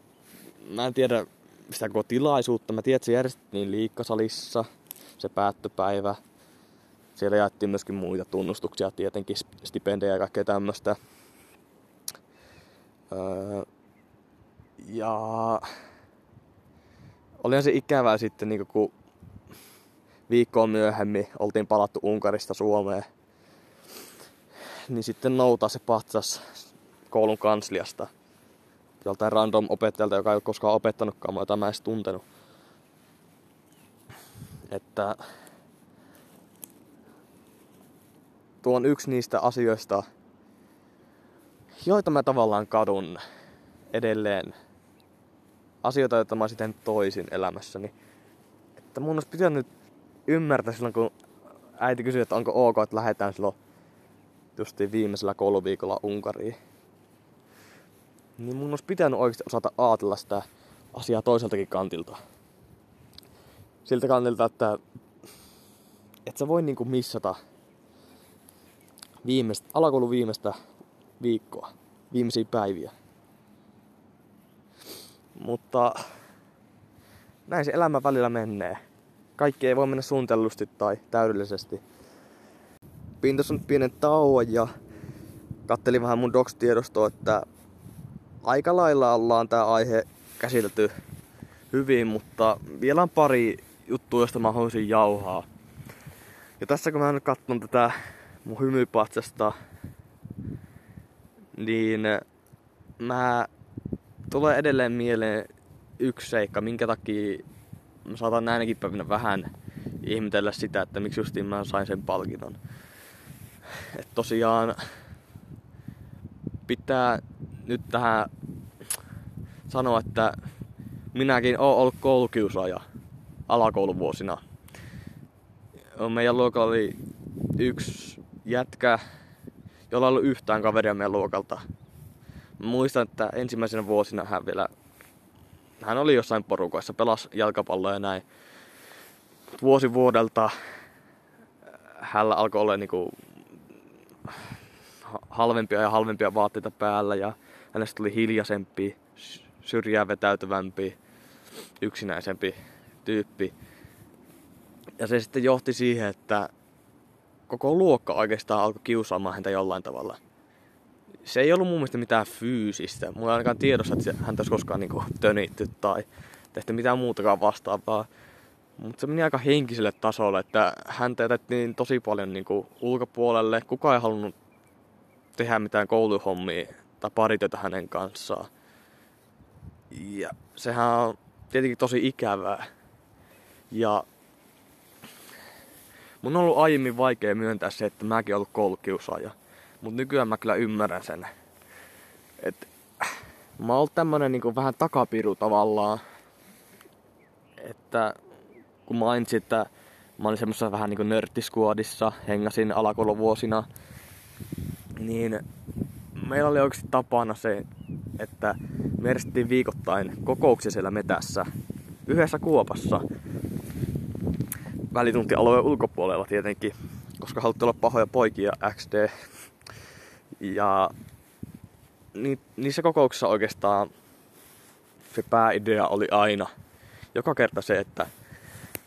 mä en tiedä sitä koko tilaisuutta. Mä tiedän, että se järjestettiin liikkasalissa, se päättöpäivä. Siellä jaettiin myöskin muita tunnustuksia, tietenkin stipendejä ja kaikkea tämmöistä. Öö, ja olihan se ikävää sitten, niin kun viikkoa myöhemmin oltiin palattu Unkarista Suomeen. Niin sitten noutaa se patsas koulun kansliasta joltain random opettajalta, joka ei ole koskaan opettanutkaan mua, jota mä edes tuntenut. Että tuo on yksi niistä asioista, joita mä tavallaan kadun edelleen. Asioita, joita mä sitten toisin elämässäni. Että mun olisi pitänyt ymmärtää silloin, kun äiti kysyi, että onko ok, että lähdetään silloin justiin viimeisellä kouluviikolla Unkariin. Niin mun olisi pitänyt oikeasti osata ajatella sitä asiaa toiseltakin kantilta. Siltä kantilta, että et sä voi niinku missata viimeistä, alakoulun viimeistä viikkoa, viimeisiä päiviä. Mutta näin se elämä välillä menee. Kaikki ei voi mennä suunnitellusti tai täydellisesti. Tässä nyt pienen tauon ja kattelin vähän mun docs-tiedostoa, että aika lailla ollaan tää aihe käsitelty hyvin, mutta vielä on pari juttua, josta mä haluaisin jauhaa. Ja tässä kun mä nyt katson tätä mun hymypatsasta, niin mä tulee edelleen mieleen yksi seikka, minkä takia mä saatan näinäkin päivinä vähän ihmetellä sitä, että miksi justiin mä sain sen palkinnon. Et tosiaan pitää nyt tähän sanoa, että minäkin olen ollut koulukiusaaja alakouluvuosina. Meidän luokalla oli yksi jätkä, jolla ei ollut yhtään kaveria meidän luokalta. Mä muistan, että ensimmäisenä vuosina hän vielä, hän oli jossain porukoissa, pelasi jalkapalloa ja näin. Vuosi vuodelta hänellä alkoi olla niinku halvempia ja halvempia vaatteita päällä ja hänestä tuli hiljaisempi, syrjää vetäytyvämpi, yksinäisempi tyyppi. Ja se sitten johti siihen, että koko luokka oikeastaan alkoi kiusaamaan häntä jollain tavalla. Se ei ollut mun mielestä mitään fyysistä. Mulla ei ainakaan tiedossa, että häntä olisi koskaan niin tönitty tai tehty mitään muutakaan vastaavaa. Mutta se meni aika henkiselle tasolle, että häntä jätettiin tosi paljon niin kuin ulkopuolelle. Kukaan ei halunnut tehdä mitään kouluhommia tai paritöitä hänen kanssaan. Ja sehän on tietenkin tosi ikävää. Ja mun on ollut aiemmin vaikea myöntää se, että mäkin olen ollut koulukiusaaja. Mutta nykyään mä kyllä ymmärrän sen. Että mä oon tämmönen niin vähän takapiru tavallaan. Että kun mainitsin, että mä olin semmoisessa vähän niin nörttiskuodissa, hengasin alakouluvuosina, niin meillä oli oikeasti tapana se, että me järjestettiin viikoittain kokouksia siellä metässä yhdessä kuopassa. Välituntialueen ulkopuolella tietenkin, koska haluttiin olla pahoja poikia XD. Ja ni, niissä kokouksissa oikeastaan se pääidea oli aina joka kerta se, että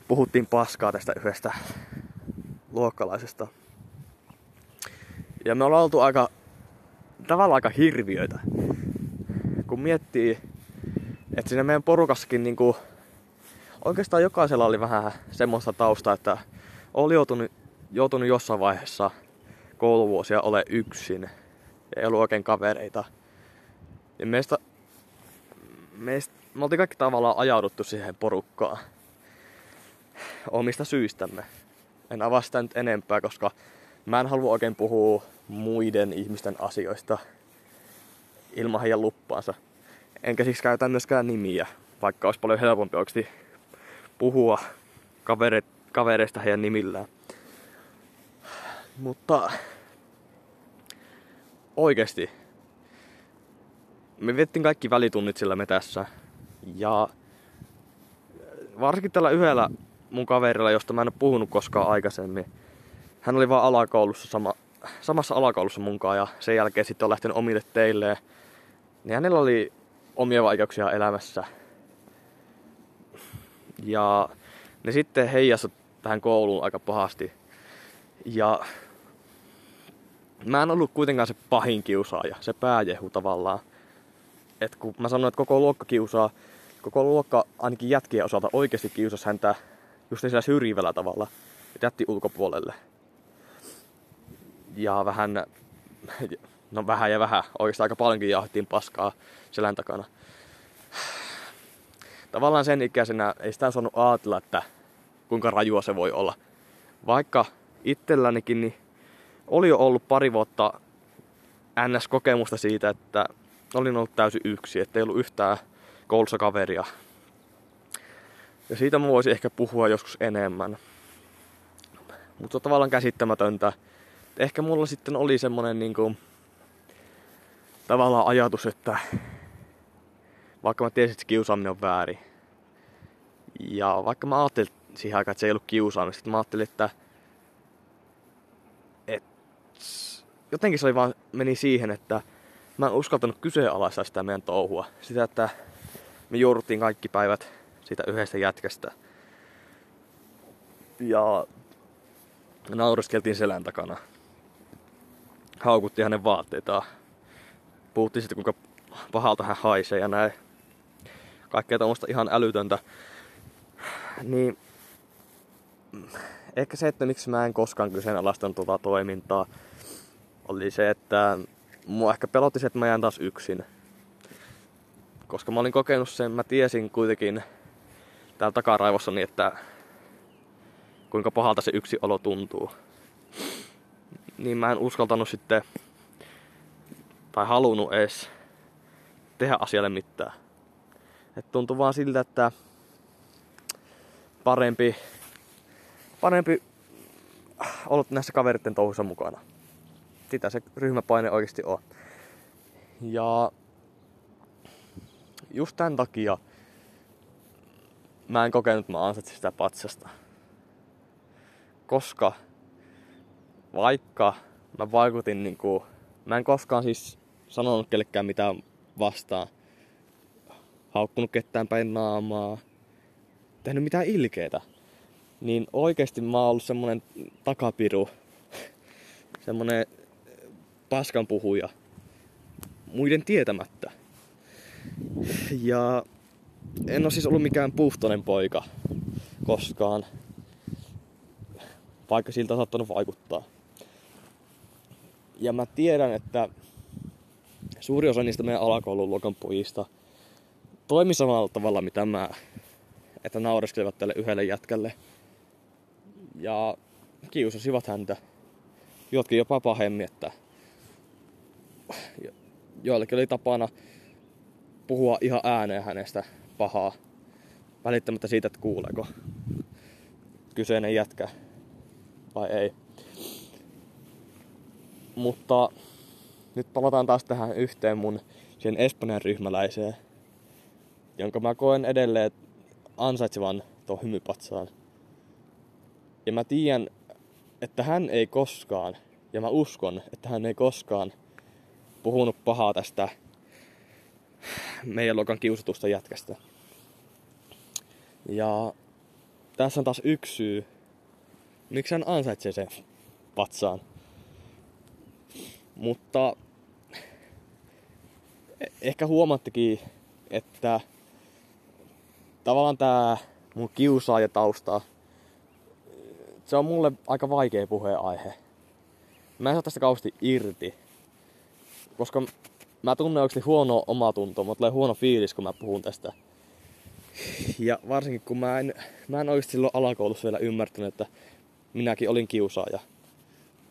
puhuttiin paskaa tästä yhdestä luokkalaisesta. Ja me ollaan oltu aika, tavallaan aika hirviöitä. Kun miettii, että siinä meidän porukassakin niinku, oikeastaan jokaisella oli vähän semmoista taustaa, että oli joutunut, joutunut jossain vaiheessa kouluvuosia ole yksin. Ei ollut oikein kavereita. Ja meistä, meistä, me oltiin kaikki tavallaan ajauduttu siihen porukkaan omista syistämme. En avaa sitä nyt enempää, koska mä en halua oikein puhua muiden ihmisten asioista ilman heidän luppaansa. Enkä siis käytä myöskään nimiä, vaikka olisi paljon helpompi oikeasti puhua kavere, kavereista heidän nimillään. Mutta oikeasti, me vettiin kaikki välitunnit sillä metässä. Ja varsinkin tällä yhdellä mun kaverilla, josta mä en ole puhunut koskaan aikaisemmin. Hän oli vaan alakoulussa sama, samassa alakoulussa munkaan ja sen jälkeen sitten on lähtenyt omille teilleen. Niin hänellä oli omia vaikeuksia elämässä. Ja ne sitten heijastu tähän kouluun aika pahasti. Ja mä en ollut kuitenkaan se pahin kiusaaja, se pääjehu tavallaan. Et kun mä sanoin, että koko luokka kiusaa, koko luokka ainakin jätkien osalta oikeasti kiusasi häntä just sillä syrjivällä tavalla. Jätti ulkopuolelle. Ja vähän, no vähän ja vähän, oikeastaan aika paljonkin jahdittiin paskaa selän takana. Tavallaan sen ikäisenä ei sitä osannut ajatella, että kuinka rajua se voi olla. Vaikka itsellänikin niin oli jo ollut pari vuotta NS-kokemusta siitä, että olin ollut täysin yksi, ettei ollut yhtään koulussa kaveria. Ja siitä mä voisin ehkä puhua joskus enemmän. Mutta tavallaan käsittämätöntä. Ehkä mulla sitten oli semmonen niinku, tavallaan ajatus, että vaikka mä tiesin, että kiusaaminen on väärin. Ja vaikka mä ajattelin siihen aikaan, että se ei ollut kiusaamista, mä ajattelin, että jotenkin se oli vaan, meni siihen, että mä en uskaltanut kyseenalaistaa sitä meidän touhua. Sitä, että me jouduttiin kaikki päivät siitä yhdestä jätkästä. Ja naureskeltiin selän takana. Haukuttiin hänen vaatteitaan. Puhuttiin sitten kuinka pahalta hän haisee ja näin. Kaikkea tämmöistä ihan älytöntä. Niin ehkä se, että miksi mä en koskaan kyseenalaistanut tuota toimintaa, oli se, että mua ehkä pelotti se, että mä jään taas yksin. Koska mä olin kokenut sen, mä tiesin kuitenkin täällä takaraivossani, että kuinka pahalta se yksi olo tuntuu. Niin mä en uskaltanut sitten, tai halunnut edes tehdä asialle mitään. Et tuntui vaan siltä, että parempi, parempi olla näissä kaveritten touhussa mukana sitä se ryhmäpaine oikeasti on. Ja just tämän takia mä en kokenut, että mä ansaitsin sitä patsasta. Koska vaikka mä vaikutin niinku, mä en koskaan siis sanonut kellekään mitään vastaan. Haukkunut ketään päin naamaa. Tehnyt mitään ilkeitä. Niin oikeesti mä oon ollut semmonen takapiru. semmonen paskan puhuja muiden tietämättä. Ja en ole siis ollut mikään puhtoinen poika koskaan, vaikka siltä on saattanut vaikuttaa. Ja mä tiedän, että suuri osa niistä meidän alakoululuokan pojista toimi samalla tavalla mitä mä, että naureskelevat tälle yhdelle jätkälle ja kiusasivat häntä. Jotkin jopa pahemmin, että joillekin oli tapana puhua ihan ääneen hänestä pahaa, välittämättä siitä, että kuuleeko kyseinen jätkä vai ei. Mutta nyt palataan taas tähän yhteen mun sen Espanjan ryhmäläiseen, jonka mä koen edelleen ansaitsevan tuon hymypatsaan. Ja mä tiedän, että hän ei koskaan, ja mä uskon, että hän ei koskaan puhunut pahaa tästä meidän luokan kiusatusta jätkästä. Ja tässä on taas yksi syy, miksi hän ansaitsee sen patsaan. Mutta ehkä huomattikin, että tavallaan tämä mun kiusaajatausta, se on mulle aika vaikea puheenaihe. Mä en saa tästä kausti irti koska mä tunnen oikeasti huono omatuntoa, mutta tulee huono fiilis, kun mä puhun tästä. Ja varsinkin kun mä en, mä en oikeasti silloin alakoulussa vielä ymmärtänyt, että minäkin olin kiusaaja.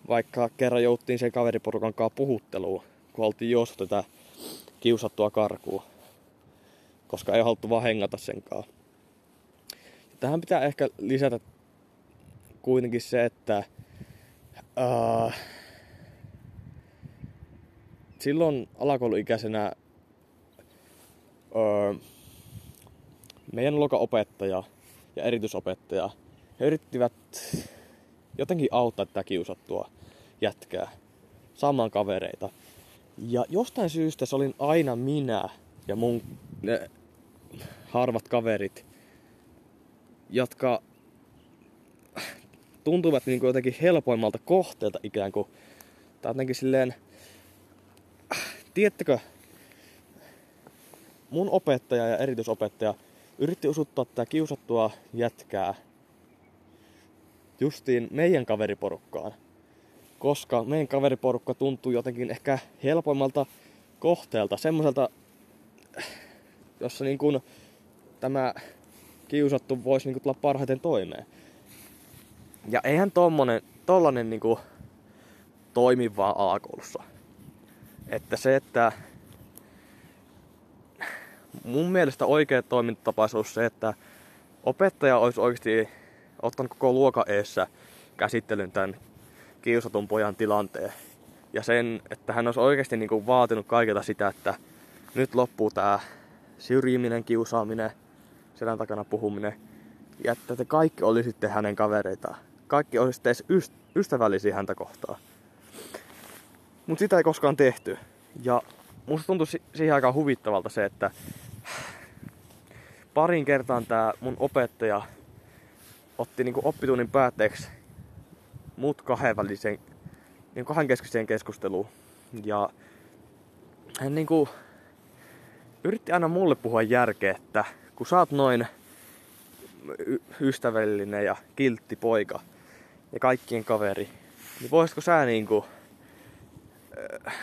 Vaikka kerran jouttiin sen kaveriporukan kanssa puhutteluun, kun oltiin juossut tätä kiusattua karkuun. Koska ei haluttu vaan hengata sen kanssa. Tähän pitää ehkä lisätä kuitenkin se, että uh, silloin alakouluikäisenä uh, meidän luokan opettaja ja erityisopettaja he yrittivät jotenkin auttaa tätä kiusattua jätkää saamaan kavereita. Ja jostain syystä se olin aina minä ja mun ne harvat kaverit, jotka tuntuvat niin kuin jotenkin helpoimmalta kohteelta ikään kuin. Tai jotenkin silleen, tiedättekö, mun opettaja ja erityisopettaja yritti usuttaa tätä kiusattua jätkää justiin meidän kaveriporukkaan. Koska meidän kaveriporukka tuntuu jotenkin ehkä helpoimmalta kohteelta, semmoiselta, jossa niin kuin tämä kiusattu voisi niin kuin tulla parhaiten toimeen. Ja eihän tommonen, tollanen niin kuin toimi vaan alakoulussa. Että se, että mun mielestä oikea toimintatapaus olisi se, että opettaja olisi oikeasti ottanut koko luokan eessä käsittelyn tämän kiusatun pojan tilanteen. Ja sen, että hän olisi oikeasti niin kuin vaatinut kaikilta sitä, että nyt loppuu tämä syrjiminen, kiusaaminen, selän takana puhuminen. Ja että te kaikki olisitte hänen kavereitaan. Kaikki olisitte edes ystävällisiä häntä kohtaan. Mutta sitä ei koskaan tehty. Ja musta tuntui siihen aika huvittavalta se, että parin kertaan tämä mun opettaja otti niinku oppitunnin päätteeksi mut kahden välisen, niin kahden keskiseen keskusteluun. Ja hän niinku yritti aina mulle puhua järkeä, että kun sä oot noin y- ystävällinen ja kiltti poika ja kaikkien kaveri, niin voisitko sä niinku äh,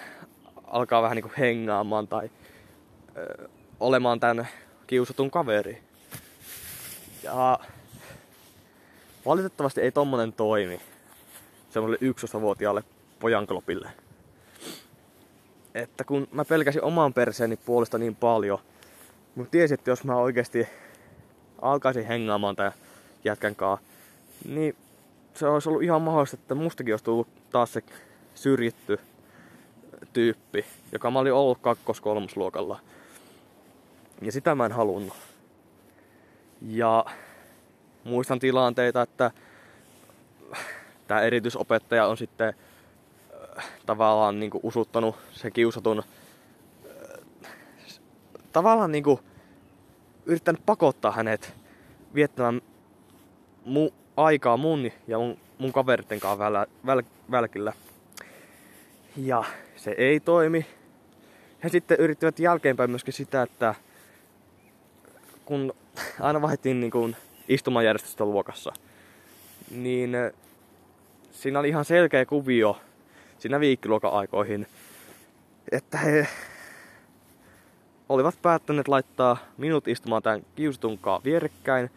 alkaa vähän niinku hengaamaan tai äh, olemaan tän kiusatun kaveri. Ja valitettavasti ei tommonen toimi semmoille 11-vuotiaalle pojanklopille. Että kun mä pelkäsin oman perseeni puolesta niin paljon, mutta tiesin, että jos mä oikeasti alkaisin hengaamaan tämän jätkän kanssa, niin se olisi ollut ihan mahdollista, että mustakin olisi tullut taas se syrjitty tyyppi, joka mä olin ollut kakkos-kolmosluokalla. Ja sitä mä en halunnut. Ja muistan tilanteita, että tämä erityisopettaja on sitten äh, tavallaan niin kuin usuttanut sen kiusatun äh, tavallaan niin kuin yrittänyt pakottaa hänet viettämään mu, aikaa mun ja mun, mun kaveritten kanssa väl, väl, välkillä. Ja se ei toimi. He sitten yrittivät jälkeenpäin myöskin sitä, että kun aina vaihdettiin niin kuin istumajärjestystä luokassa, niin äh, siinä oli ihan selkeä kuvio siinä viikkiluokan aikoihin, että he olivat päättäneet laittaa minut istumaan tämän kiusatunkaan vierekkäin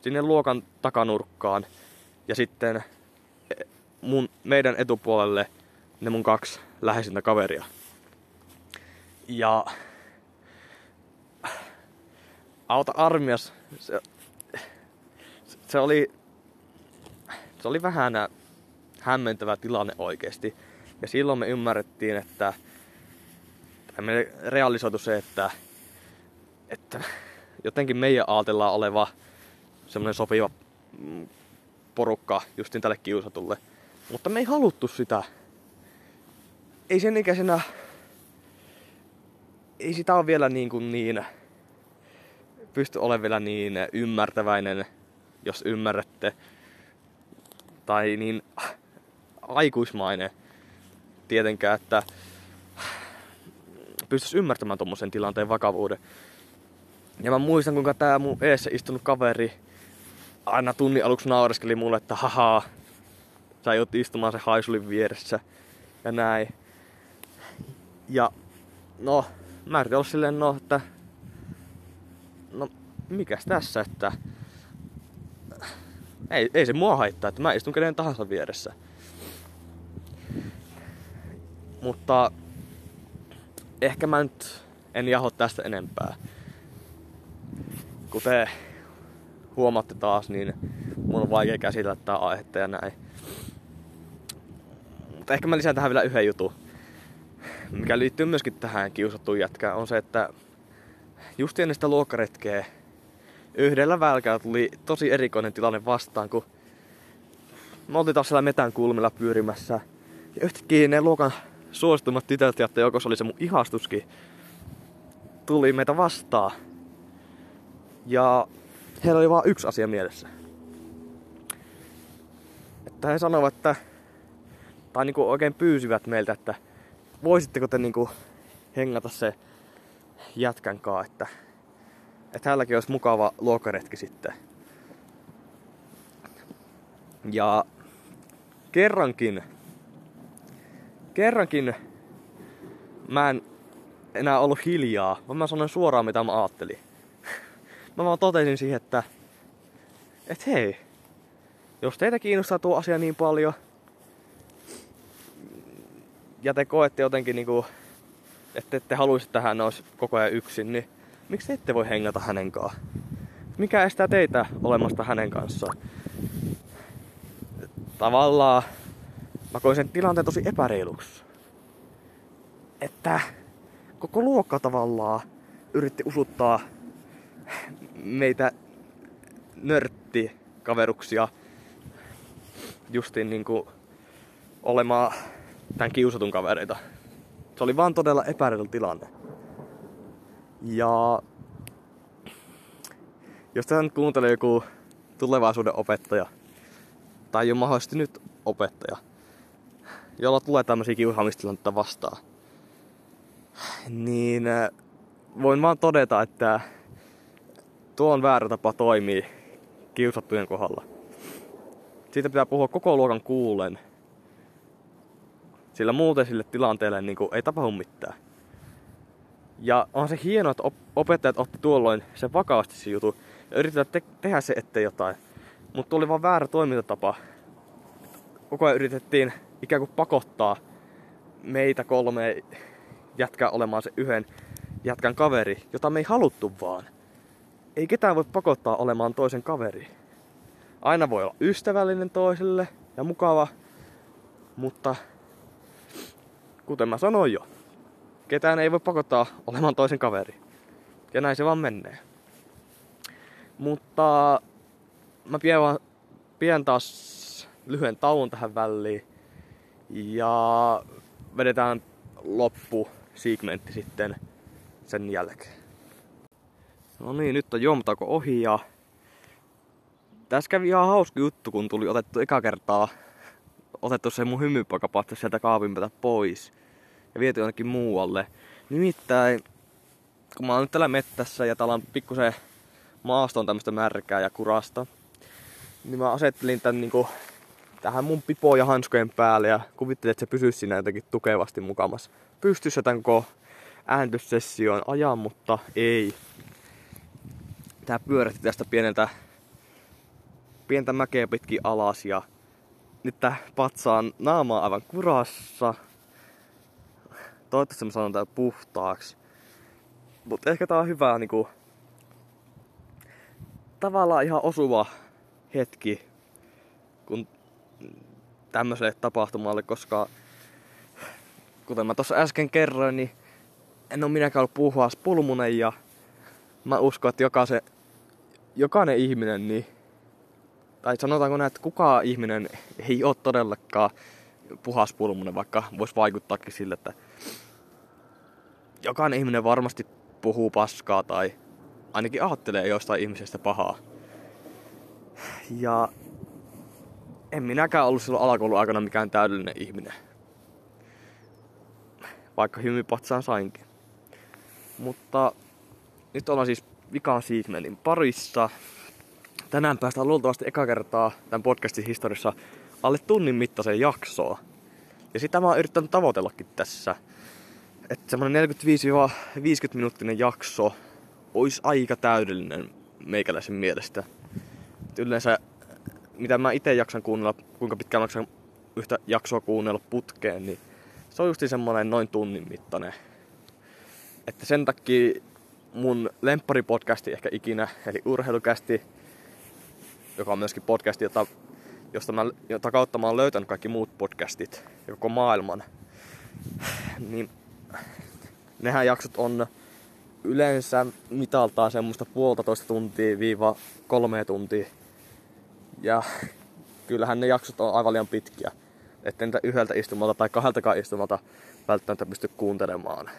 sinne luokan takanurkkaan ja sitten mun, meidän etupuolelle ne mun kaksi läheisintä kaveria. Ja auta armias, se, se oli, se oli vähän hämmentävä tilanne oikeasti. Ja silloin me ymmärrettiin, että me realisoitu se, että, että jotenkin meidän ajatellaan oleva semmoinen sopiva mm, porukka justin tälle kiusatulle. Mutta me ei haluttu sitä. Ei sen ikäisenä... Ei sitä ole vielä niin kuin niin... Pysty olemaan vielä niin ymmärtäväinen, jos ymmärrätte. Tai niin aikuismainen tietenkään, että pystyisi ymmärtämään tuommoisen tilanteen vakavuuden. Ja mä muistan, kuinka tää mun eessä istunut kaveri aina tunnin aluksi naureskeli mulle, että haha, sä joudut istumaan se haisulin vieressä ja näin. Ja no, mä yritin olla silleen, no, että no, mikäs tässä, että ei, ei se mua haittaa, että mä istun kenen tahansa vieressä. Mutta ehkä mä nyt en jaho tästä enempää. Kuten huomaatte taas, niin mun on vaikea käsitellä tää aihetta ja näin. Mutta ehkä mä lisään tähän vielä yhden jutun, mikä liittyy myöskin tähän kiusattuun jätkään, on se, että just ennen sitä luokkaretkeä yhdellä välkällä tuli tosi erikoinen tilanne vastaan, kun me oltiin taas siellä metän kulmilla pyörimässä. Ja yhtäkkiä ne luokan suosituimmat tytöt, ja joukossa oli se mun ihastuskin, tuli meitä vastaan. Ja heillä oli vain yksi asia mielessä. Että he sanoivat, että, tai niinku oikein pyysivät meiltä, että voisitteko te niinku hengata se jätkän että, että hänelläkin olisi mukava luokkaretki sitten. Ja kerrankin, kerrankin mä en enää ollut hiljaa, vaan mä sanoin suoraan mitä mä ajattelin. mä vaan totesin siihen, että et hei, jos teitä kiinnostaa tuo asia niin paljon, ja te koette jotenkin niinku, että ette haluaisi, että hän olisi koko ajan yksin, niin miksi ette voi hengata hänen kanssaan? Mikä estää teitä olemasta hänen kanssaan? Tavallaan mä koin sen tilanteen tosi epäreiluksi. Että koko luokka tavallaan yritti usuttaa meitä nörtti kaveruksia justiin niinku olemaan tämän kiusatun kavereita. Se oli vaan todella epäreilu tilanne. Ja jos tätä nyt kuuntelee joku tulevaisuuden opettaja, tai jo mahdollisesti nyt opettaja, jolla tulee tämmöisiä kiusaamistilanteita vastaan, niin äh, voin vaan todeta, että tuo on väärä tapa toimii kiusattujen kohdalla. Siitä pitää puhua koko luokan kuulen, sillä muuten sille tilanteelle niin kuin, ei tapahdu mitään. Ja on se hienoa, että opettajat otti tuolloin sen vakavasti se jutu ja yritetään te- tehdä se ettei jotain. Mutta oli vaan väärä toimintatapa. Koko ajan yritettiin ikään kuin pakottaa meitä kolme jätkää olemaan se yhden jätkän kaveri, jota me ei haluttu vaan. Ei ketään voi pakottaa olemaan toisen kaveri. Aina voi olla ystävällinen toiselle ja mukava, mutta kuten mä sanoin jo, ketään ei voi pakottaa olemaan toisen kaveri. Ja näin se vaan menee. Mutta mä pidän, vaan, pidän taas lyhyen tauon tähän väliin. Ja vedetään loppu segmentti sitten sen jälkeen. No niin, nyt on juomtako ohi ja tässä kävi ihan hauska juttu, kun tuli otettu eka kertaa otettu se mun hymypakapasta sieltä kaapinpäätä pois ja viety jonnekin muualle. Nimittäin, kun mä oon nyt täällä mettässä ja täällä on pikkusen maasto on tämmöstä märkää ja kurasta, niin mä asettelin tän niinku tähän mun pipo ja hanskojen päälle ja kuvittelin, että se pysyisi siinä jotenkin tukevasti mukamas pystyssä tän koko äänestyssessioon ajan, mutta ei. Tää pyörähti tästä pieneltä pientä mäkeä pitkin alas ja nyt tää patsaan naama aivan kurassa. Toivottavasti mä sanon tää puhtaaksi. Mutta ehkä tää on hyvä niinku tavallaan ihan osuva hetki, kun tämmöiselle tapahtumalle, koska kuten mä tuossa äsken kerroin, niin en ole minäkään ollut puhuas pulmunen ja mä uskon, että jokaisen, jokainen ihminen, niin, tai sanotaanko näin, että kukaan ihminen ei ole todellakaan puhas pulmunen, vaikka voisi vaikuttaakin sille, että jokainen ihminen varmasti puhuu paskaa tai ainakin ajattelee jostain ihmisestä pahaa. Ja en minäkään ollut silloin alakoulun aikana mikään täydellinen ihminen. Vaikka hymypatsaan sainkin. Mutta nyt ollaan siis vikan segmentin parissa. Tänään päästään luultavasti eka kertaa tämän podcastin historiassa alle tunnin mittaiseen jaksoon. Ja sitä mä oon yrittänyt tavoitellakin tässä. Että semmonen 45-50 minuuttinen jakso olisi aika täydellinen meikäläisen mielestä. Et yleensä, mitä mä itse jaksan kuunnella, kuinka pitkään jaksan yhtä jaksoa kuunnella putkeen, niin se on justi semmonen noin tunnin mittainen. Että sen takia mun lempparipodcasti ehkä ikinä, eli urheilukästi, joka on myöskin podcasti, jota, josta mä, jota kautta mä oon löytänyt kaikki muut podcastit koko maailman. Niin nehän jaksot on yleensä mitaltaan semmoista puolitoista tuntia viiva kolme tuntia. Ja kyllähän ne jaksot on aivan liian pitkiä. Että niitä yhdeltä istumalta tai kahdeltakaan istumalta välttämättä pysty kuuntelemaan.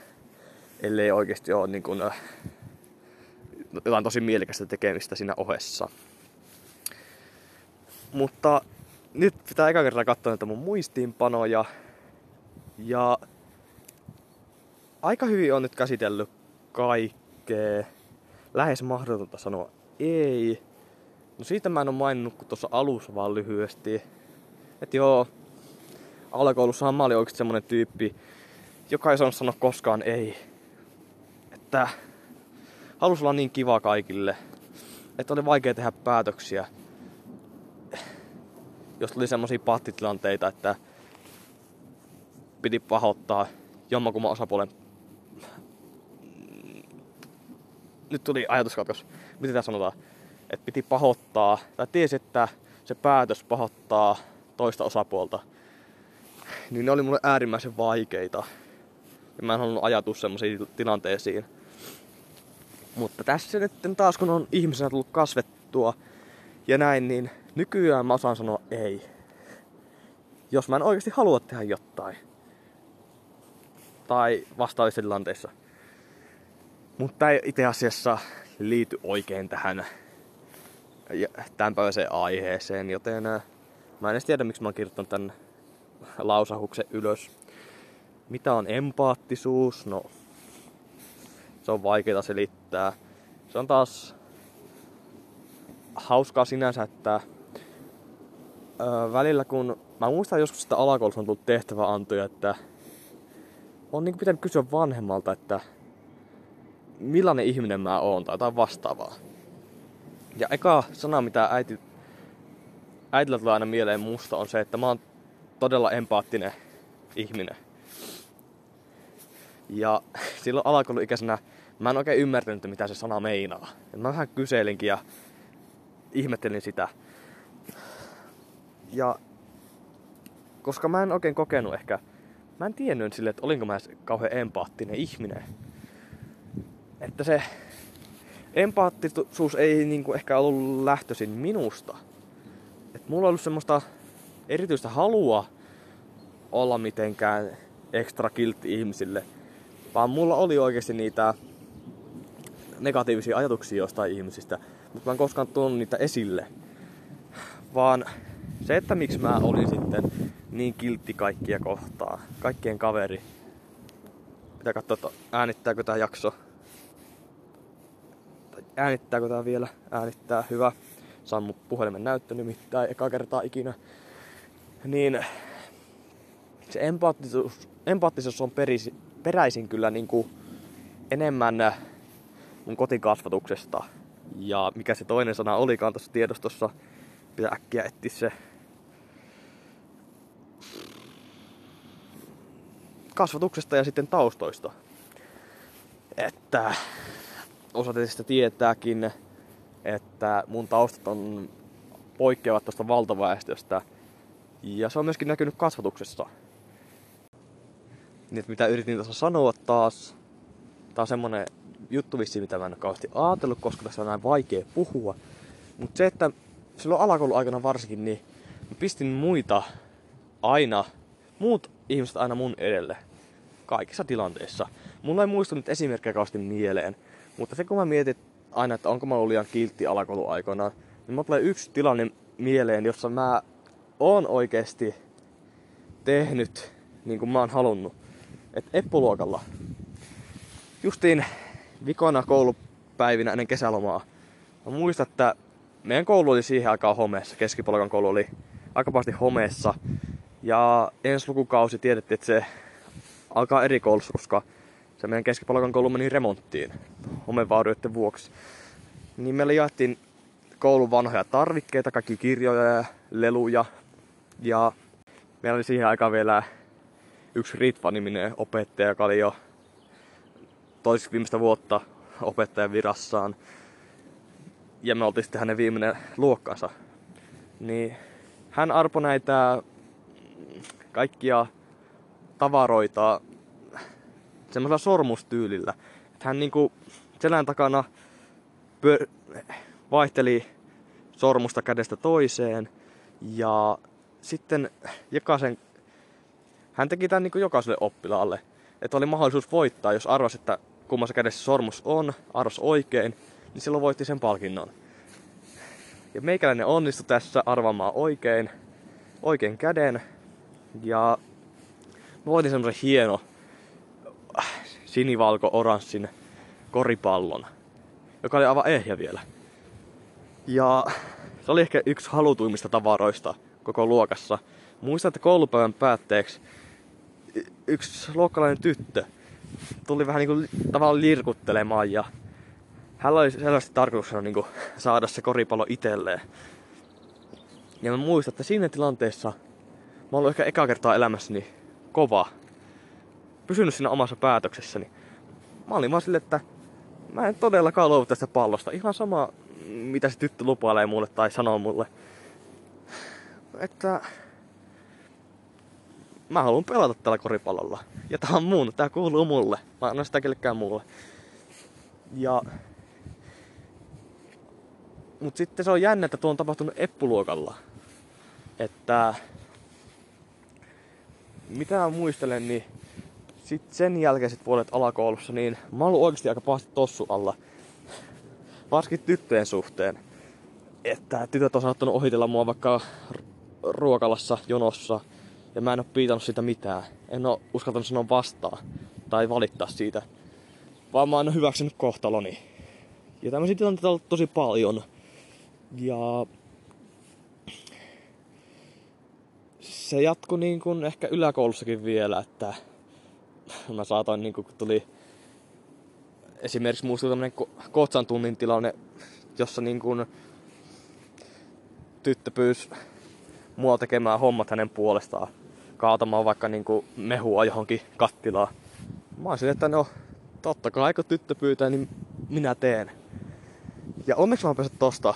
Ellei oikeasti ole niin kuin, jotain tosi mielekästä tekemistä siinä ohessa. Mutta nyt pitää eka kertaa katsoa näitä mun muistiinpanoja. Ja aika hyvin on nyt käsitellyt kaikkea. Lähes mahdotonta sanoa ei. No siitä mä en oo maininnut kuin tuossa alussa vaan lyhyesti. että joo, alakoulussahan mä olin oikeesti semmonen tyyppi, joka ei saanut sanoa koskaan ei. Että halus olla niin kiva kaikille. Että oli vaikea tehdä päätöksiä. Jos tuli semmosia pattitilanteita, että piti pahoittaa jommakumman osapuolen nyt tuli ajatuskatkos. Miten tämä sanotaan? Että piti pahoittaa, tai tiesi, että se päätös pahoittaa toista osapuolta. Niin ne oli mulle äärimmäisen vaikeita. Ja mä en halunnut ajatua semmoisiin tilanteisiin. Mutta tässä nyt taas kun on ihmisenä tullut kasvettua ja näin, niin nykyään mä osaan sanoa ei. Jos mä en oikeasti halua tehdä jotain. Tai vastaavissa tilanteissa. Mutta ei itse asiassa liity oikein tähän tämänpäiväiseen aiheeseen, joten äh, mä en edes tiedä, miksi mä oon kirjoittanut tän lausahuksen ylös. Mitä on empaattisuus? No, se on vaikeaa selittää. Se on taas hauskaa sinänsä, että öö, välillä kun... Mä muistan joskus, että alakoulussa on tullut tehtäväantoja, että on niin pitänyt kysyä vanhemmalta, että millainen ihminen mä oon tai jotain vastaavaa. Ja eka sana, mitä äiti, äitillä tulee aina mieleen musta, on se, että mä oon todella empaattinen ihminen. Ja silloin alakouluikäisenä mä en oikein ymmärtänyt, mitä se sana meinaa. Ja mä vähän kyselinkin ja ihmettelin sitä. Ja koska mä en oikein kokenut ehkä, mä en tiennyt sille, että olinko mä kauhean empaattinen ihminen että se empaattisuus ei niinku ehkä ollut lähtöisin minusta. Et mulla on ollut semmoista erityistä halua olla mitenkään ekstra kiltti ihmisille, vaan mulla oli oikeasti niitä negatiivisia ajatuksia jostain ihmisistä, mutta mä en koskaan tuonut niitä esille. Vaan se, että miksi mä olin sitten niin kiltti kaikkia kohtaa, kaikkien kaveri. Pitää katsoa, että äänittääkö tämä jakso äänittääkö tää vielä? Äänittää, hyvä. Saan mun puhelimen näyttö nimittäin eka kertaa ikinä. Niin se empaattisuus, empaattisuus on perisi, peräisin kyllä niinku enemmän mun kotikasvatuksesta. Ja mikä se toinen sana olikaan tuossa tiedostossa, pitää äkkiä etsiä se. Kasvatuksesta ja sitten taustoista. Että osa teistä tietääkin, että mun taustat on poikkeavat tuosta valtaväestöstä. Ja se on myöskin näkynyt kasvatuksessa. Niin, mitä yritin tuossa sanoa taas, tää on semmonen juttu vissi, mitä mä en kauheasti ajatellut, koska tässä on näin vaikea puhua. Mutta se, että silloin alakoulun aikana varsinkin, niin mä pistin muita aina, muut ihmiset aina mun edelle. Kaikissa tilanteissa. Mulla ei muistu nyt esimerkkejä kauheasti mieleen. Mutta se kun mä mietin aina, että onko mä ollut liian kiltti alakouluaikoina, niin mä tulee yksi tilanne mieleen, jossa mä oon oikeesti tehnyt niin kuin mä oon halunnut. Että eppuluokalla, justiin vikona koulupäivinä ennen kesälomaa, mä muistan, että meidän koulu oli siihen aikaan homeessa, keskipolkan koulu oli aika pahasti homeessa. Ja ensi lukukausi tiedettiin, että se alkaa eri koulussa, koska se meidän keskipalkan koulu meni remonttiin homevaurioiden vuoksi. Niin meillä jaettiin koulun vanhoja tarvikkeita, kaikki kirjoja ja leluja. Ja meillä oli siihen aikaan vielä yksi Ritva-niminen opettaja, joka oli jo toiseksi viimeistä vuotta opettajan virassaan. Ja me oltiin sitten hänen viimeinen luokkansa. Niin hän arpo näitä kaikkia tavaroita semmoisella sormustyylillä. Että hän niinku selän takana pyö- vaihteli sormusta kädestä toiseen ja sitten jokaisen, hän teki tämän niin jokaiselle oppilaalle, että oli mahdollisuus voittaa, jos arvasi, että kummassa kädessä sormus on, arvas oikein, niin silloin voitti sen palkinnon. Ja meikäläinen onnistui tässä arvaamaan oikein, oikein käden. Ja voitin semmoisen hieno sinivalko-oranssin koripallon, joka oli aivan ehjä vielä. Ja se oli ehkä yksi halutuimmista tavaroista koko luokassa. Muistan, että koulupäivän päätteeksi yksi luokkalainen tyttö tuli vähän niinku tavallaan lirkuttelemaan ja hän oli selvästi tarkoituksena niinku saada se koripallo itselleen. Ja mä muistan, että siinä tilanteessa mä olin ehkä eka kertaa elämässäni kova. Pysynyt siinä omassa päätöksessäni. Mä olin vaan silleen, että mä en todellakaan luovu tästä pallosta. Ihan sama, mitä se tyttö lupailee mulle tai sanoo mulle. Että mä haluan pelata tällä koripallolla. Ja tää on mun, tää kuuluu mulle. Mä annan sitä kellekään muulle. Ja... Mut sitten se on jännä, että tuo on tapahtunut Eppuluokalla. Että... Mitä mä muistelen, niin sitten sen jälkeiset vuodet alakoulussa, niin mä oon ollut oikeasti aika pahasti tossu alla. Varsinkin tyttöjen suhteen. Että tytöt on saattanut ohitella mua vaikka ruokalassa, jonossa, ja mä en oo piitannut sitä mitään. En oo uskaltanut sanoa vastaan tai valittaa siitä. Vaan mä oon hyväksynyt kohtaloni. Ja tämmöisiä tilanteita on ollut tosi paljon. Ja se jatkui niin kuin ehkä yläkoulussakin vielä, että mä saatoin niin kun tuli esimerkiksi muistui tämmönen Kotsan tunnin tilanne, jossa niin kuin tyttö pyysi mua tekemään hommat hänen puolestaan. Kaatamaan vaikka niin kuin mehua johonkin kattilaan. Mä olisin, että no, totta kai kun tyttö pyytää, niin minä teen. Ja onneksi mä pääsin tosta,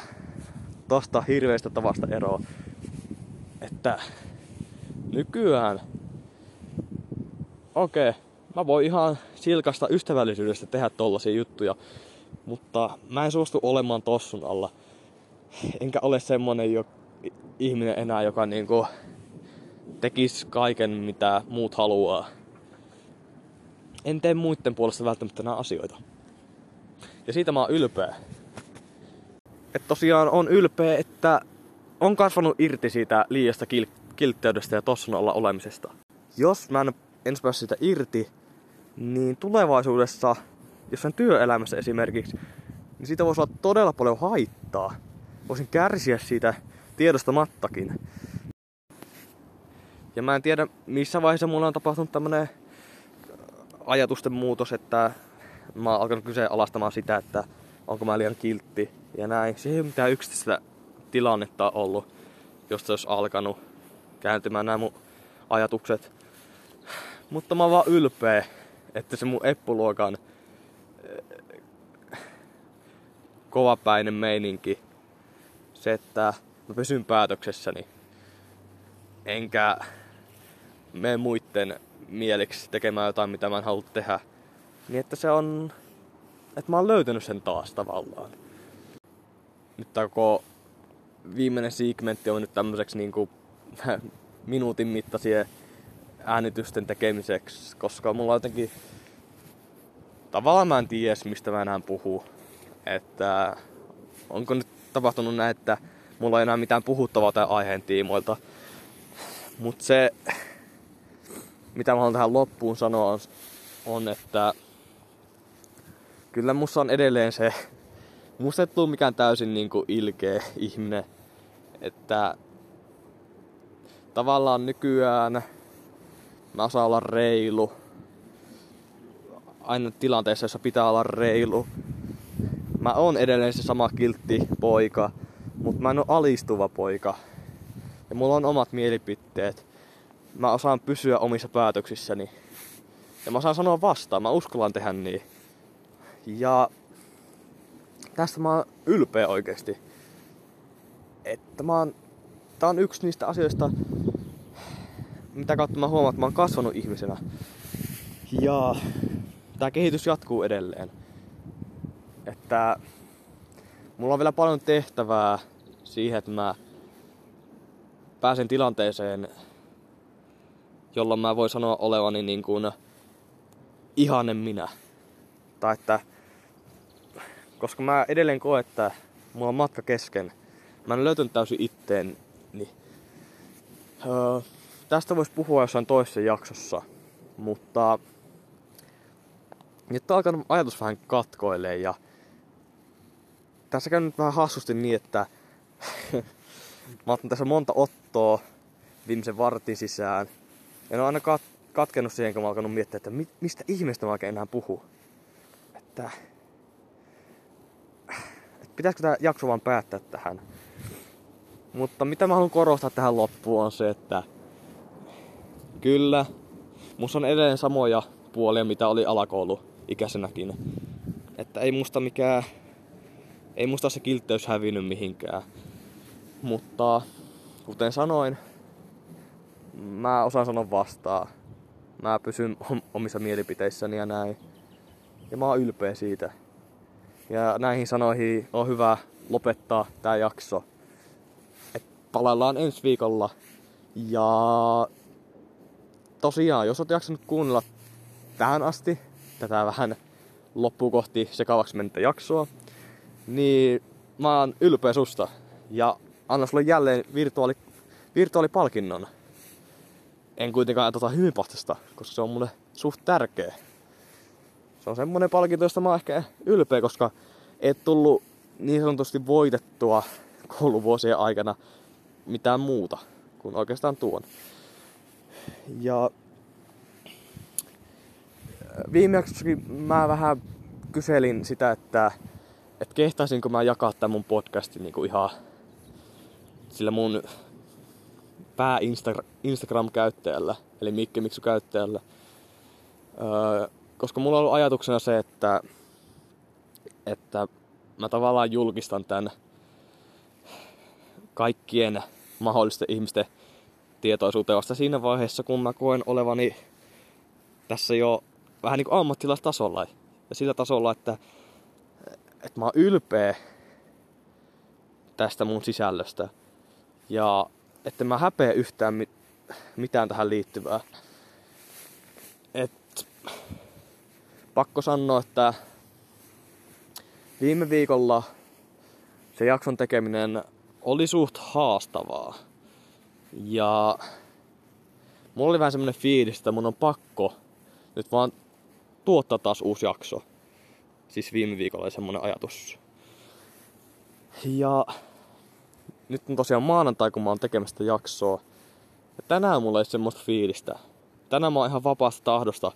tosta hirveästä tavasta eroon. Että nykyään, okei, okay, mä voin ihan silkasta ystävällisyydestä tehdä tollasia juttuja, mutta mä en suostu olemaan tossun alla. Enkä ole semmonen jo, ihminen enää, joka niinku tekisi kaiken, mitä muut haluaa. En tee muiden puolesta välttämättä nämä asioita. Ja siitä mä oon ylpeä. Et tosiaan on ylpeä, että on kasvanut irti siitä liiasta kil- kiltteydestä ja tossun olla olemisesta. Jos mä en ensi pääse siitä irti, niin tulevaisuudessa, jos on työelämässä esimerkiksi, niin siitä voisi olla todella paljon haittaa. Voisin kärsiä siitä tiedostamattakin. Ja mä en tiedä, missä vaiheessa mulla on tapahtunut tämmönen ajatusten muutos, että mä oon alkanut kyseenalaistamaan sitä, että onko mä liian kiltti ja näin. Se ei ole mitään yksittäistä tilannetta ollut, josta olisi alkanut kääntymään nämä mun ajatukset. Mutta mä oon vaan ylpeä, että se mun eppuluokan kovapäinen meininki, se, että mä pysyn päätöksessäni, enkä mene muiden mieliksi tekemään jotain, mitä mä en halua tehdä, niin että se on, että mä oon löytänyt sen taas tavallaan. Nyt tää koko viimeinen segmentti on nyt tämmöiseksi niinku minuutin mittaisia äänitysten tekemiseksi, koska mulla on jotenkin... Tavallaan mä en tiedä, mistä mä enää puhuu. Että onko nyt tapahtunut näin, että mulla ei enää mitään puhuttavaa tämän aiheen tiimoilta. Mut se, mitä mä haluan tähän loppuun sanoa, on, on että kyllä musta on edelleen se, musta ei mikään täysin niinku ilkeä ihminen, että tavallaan nykyään Mä osaan olla reilu. Aina tilanteessa, jossa pitää olla reilu. Mä oon edelleen se sama kiltti poika, mutta mä en oo alistuva poika. Ja mulla on omat mielipiteet. mä osaan pysyä omissa päätöksissäni. Ja mä osaan sanoa vastaan, mä uskallan tehdä niin. Ja tästä mä oon ylpeä oikeesti. Että mä oon, tää on yksi niistä asioista, mitä kautta mä huomaan, että mä oon kasvanut ihmisenä. Ja tää kehitys jatkuu edelleen. Että mulla on vielä paljon tehtävää siihen, että mä pääsen tilanteeseen, jolloin mä voin sanoa olevani niin kuin ihanen minä. Tai että, koska mä edelleen koen, että mulla on matka kesken. Mä en löytänyt täysin itteen, niin öö, tästä voisi puhua jossain toisessa jaksossa. Mutta nyt on alkanut ajatus vähän katkoilee ja tässä käy nyt vähän hassusti niin, että mä otan tässä monta ottoa viimeisen vartin sisään. En ole aina kat- katkenut siihen, kun mä alkanut miettiä, että mi- mistä ihmeestä mä oikein enää puhu. Että, että pitäisikö tämä jakso vaan päättää tähän. Mutta mitä mä haluan korostaa tähän loppuun on se, että kyllä, musta on edelleen samoja puolia, mitä oli alakouluikäisenäkin. Että ei musta mikään, ei musta se kiltteys hävinnyt mihinkään. Mutta kuten sanoin, mä osaan sanoa vastaan. Mä pysyn omissa mielipiteissäni ja näin. Ja mä oon ylpeä siitä. Ja näihin sanoihin on hyvä lopettaa tää jakso. Et palaillaan ensi viikolla. Ja tosiaan, jos oot jaksanut kuunnella tähän asti, tätä vähän loppuun kohti sekavaksi mennyttä jaksoa, niin mä oon ylpeä susta. Ja anna sulle jälleen virtuaali, virtuaalipalkinnon. En kuitenkaan tota hyvin koska se on mulle suht tärkeä. Se on semmonen palkinto, josta mä oon ehkä ylpeä, koska et tullut niin sanotusti voitettua kouluvuosien aikana mitään muuta kuin oikeastaan tuon. Ja viimeksi mä vähän kyselin sitä, että, että kehtaisinko mä jakaa tämän mun podcastin niin kuin ihan sillä mun pää Instagram-käyttäjällä, eli Mikke Miksu käyttäjällä. Öö, koska mulla on ollut ajatuksena se, että, että mä tavallaan julkistan tämän kaikkien mahdollisten ihmisten tietoisuuteen vasta siinä vaiheessa, kun mä koen olevani tässä jo vähän niin kuin ammattilaistasolla. Ja sillä tasolla, että, että mä oon ylpeä tästä mun sisällöstä. Ja että mä häpeä yhtään mit, mitään tähän liittyvää. Et, pakko sanoa, että viime viikolla se jakson tekeminen oli suht haastavaa. Ja mulla oli vähän semmonen fiilis, että mun on pakko nyt vaan tuottaa taas uusi jakso. Siis viime viikolla oli semmonen ajatus. Ja nyt on tosiaan maanantai, kun mä oon tekemästä jaksoa. Ja tänään mulla ei semmoista fiilistä. Tänään mä oon ihan vapaasta tahdosta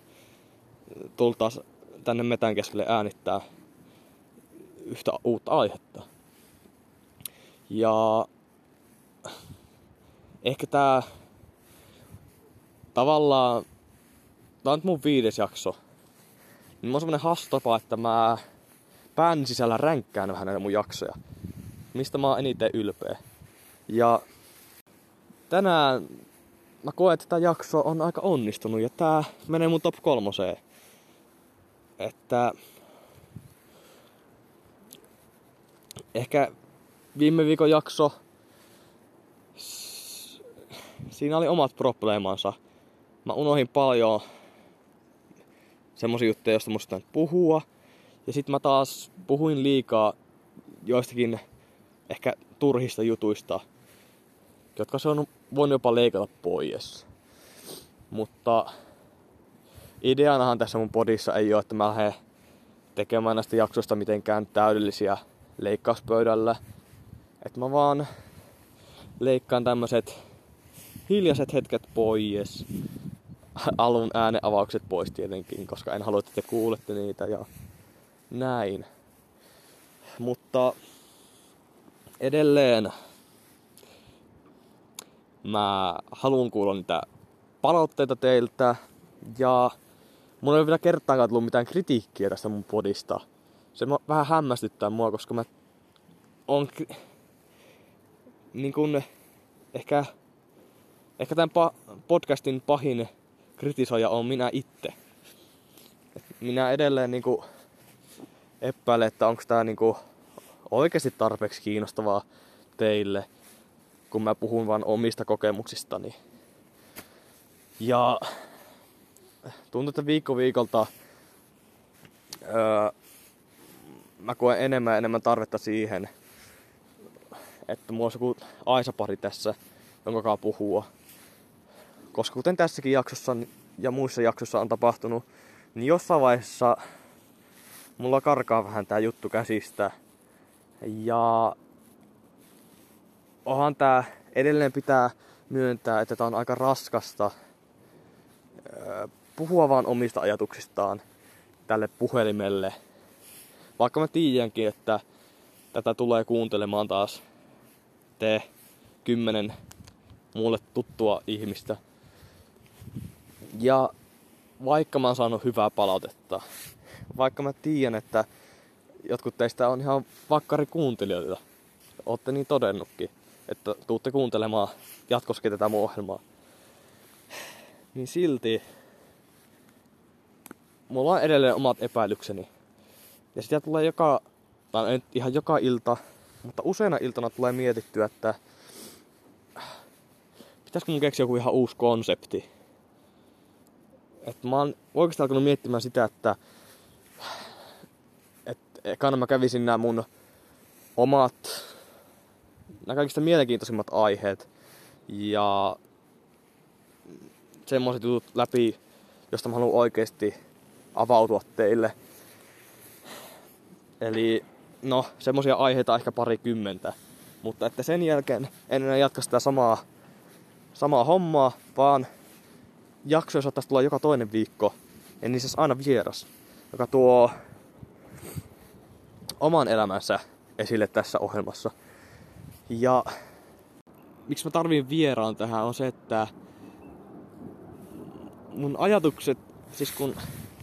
tullut tänne metän keskelle äänittää yhtä uutta aihetta. Ja ehkä tää tavallaan, tää on nyt mun viides jakso. Niin mulla on semmonen hassu tapa, että mä pään sisällä ränkkään vähän näitä mun jaksoja mistä mä oon eniten ylpeä. Ja tänään mä koen, että tämä jakso on aika onnistunut ja tää menee mun top kolmoseen. Että ehkä viime viikon jakso siinä oli omat probleemansa. Mä unohin paljon semmosia juttuja, joista musta puhua. Ja sitten mä taas puhuin liikaa joistakin ehkä turhista jutuista, jotka se on voinut jopa leikata pois. Mutta ideanahan tässä mun podissa ei ole, että mä lähden tekemään näistä jaksoista mitenkään täydellisiä leikkauspöydällä. Että mä vaan leikkaan tämmöiset hiljaiset hetket pois. Alun ääneavaukset pois tietenkin, koska en halua, että te kuulette niitä ja näin. Mutta edelleen mä haluan kuulla niitä palautteita teiltä ja mulla ei ole vielä kertaakaan tullut mitään kritiikkiä tästä mun podista. Se vähän hämmästyttää mua, koska mä on niin kun, ehkä, ehkä tämän podcastin pahin kritisoija on minä itse. minä edelleen niin kuin epäilen, että onko tämä niin oikeasti tarpeeksi kiinnostavaa teille, kun mä puhun vain omista kokemuksistani. Ja tuntuu, että viikko viikolta öö, mä koen enemmän ja enemmän tarvetta siihen, että mulla olisi joku Aisa-pari tässä, jonka kanssa puhua. Koska kuten tässäkin jaksossa ja muissa jaksossa on tapahtunut, niin jossain vaiheessa mulla karkaa vähän tää juttu käsistä. Ja onhan tää edelleen pitää myöntää, että tää on aika raskasta puhua vaan omista ajatuksistaan tälle puhelimelle. Vaikka mä tiedänkin, että tätä tulee kuuntelemaan taas te kymmenen mulle tuttua ihmistä. Ja vaikka mä oon saanut hyvää palautetta, vaikka mä tiedän, että jotkut teistä on ihan vakkari kuuntelijoita, ootte niin todennutkin, että tuutte kuuntelemaan jatkossakin tätä mun ohjelmaa, niin silti mulla on edelleen omat epäilykseni. Ja sitä tulee joka, tai ihan joka ilta, mutta useina iltana tulee mietittyä, että pitäisikö mun keksiä joku ihan uusi konsepti. Että mä oon oikeastaan alkanut miettimään sitä, että ekana mä kävisin nämä mun omat, nämä kaikista mielenkiintoisimmat aiheet ja semmoiset jutut läpi, josta mä haluan oikeasti avautua teille. Eli no, semmoisia aiheita ehkä parikymmentä. Mutta että sen jälkeen en enää jatka sitä samaa, samaa hommaa, vaan jaksoja saattaisi tulla joka toinen viikko. Ja niissä aina vieras, joka tuo oman elämänsä esille tässä ohjelmassa. Ja miksi mä tarviin vieraan tähän on se, että mun ajatukset, siis kun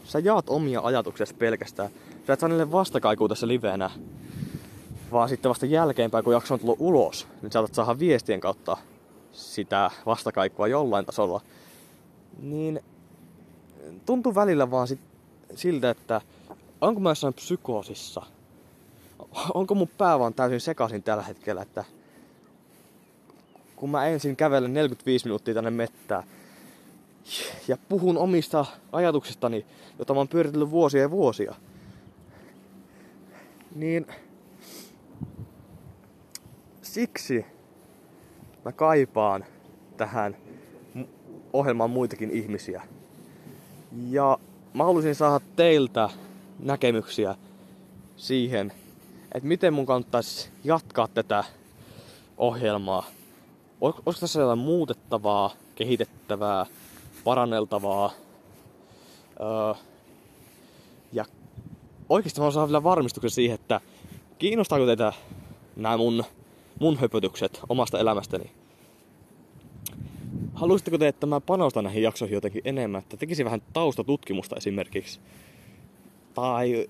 sä jaat omia ajatuksia pelkästään, sä et saa niille vastakaikua tässä livenä, vaan sitten vasta jälkeenpäin, kun jakso on tullut ulos, niin saatat saada viestien kautta sitä vastakaikua jollain tasolla. Niin tuntuu välillä vaan sit, siltä, että onko mä jossain psykoosissa? Onko mun pää vaan täysin sekaisin tällä hetkellä, että kun mä ensin kävelen 45 minuuttia tänne mettään ja puhun omista ajatuksistani, jota mä oon pyöritellyt vuosia ja vuosia, niin siksi mä kaipaan tähän ohjelmaan muitakin ihmisiä. Ja mä haluaisin saada teiltä näkemyksiä siihen, että miten mun kannattaisi jatkaa tätä ohjelmaa. Olisiko tässä jotain muutettavaa, kehitettävää, paranneltavaa? Öö, ja oikeasti mä saan vielä varmistuksen siihen, että kiinnostaako teitä nämä mun, mun höpötykset omasta elämästäni. Haluaisitteko te, että mä panostan näihin jaksoihin jotenkin enemmän, että tekisin vähän taustatutkimusta esimerkiksi? Tai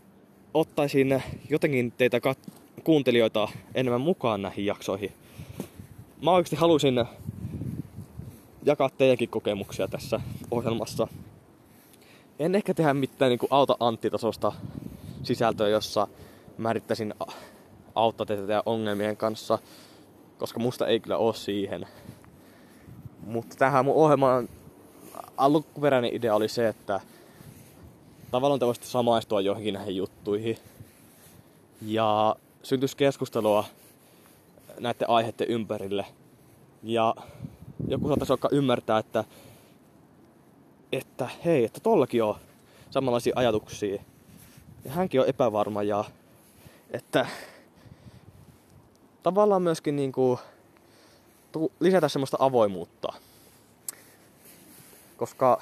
ottaisin jotenkin teitä kat- kuuntelijoita enemmän mukaan näihin jaksoihin. Mä oikeasti halusin jakaa teidänkin kokemuksia tässä ohjelmassa. En ehkä tehdä mitään niin auta Antti-tasosta sisältöä, jossa määrittäisin auttaa teitä ongelmien kanssa, koska musta ei kyllä ole siihen. Mutta tähän mun ohjelman alkuperäinen idea oli se, että tavallaan te voisitte samaistua johonkin näihin juttuihin. Ja syntyisi keskustelua näiden aiheiden ympärille. Ja joku saattaisi vaikka ymmärtää, että, että hei, että tollakin on samanlaisia ajatuksia. Ja hänkin on epävarma ja että tavallaan myöskin niin kuin, lisätä semmoista avoimuutta. Koska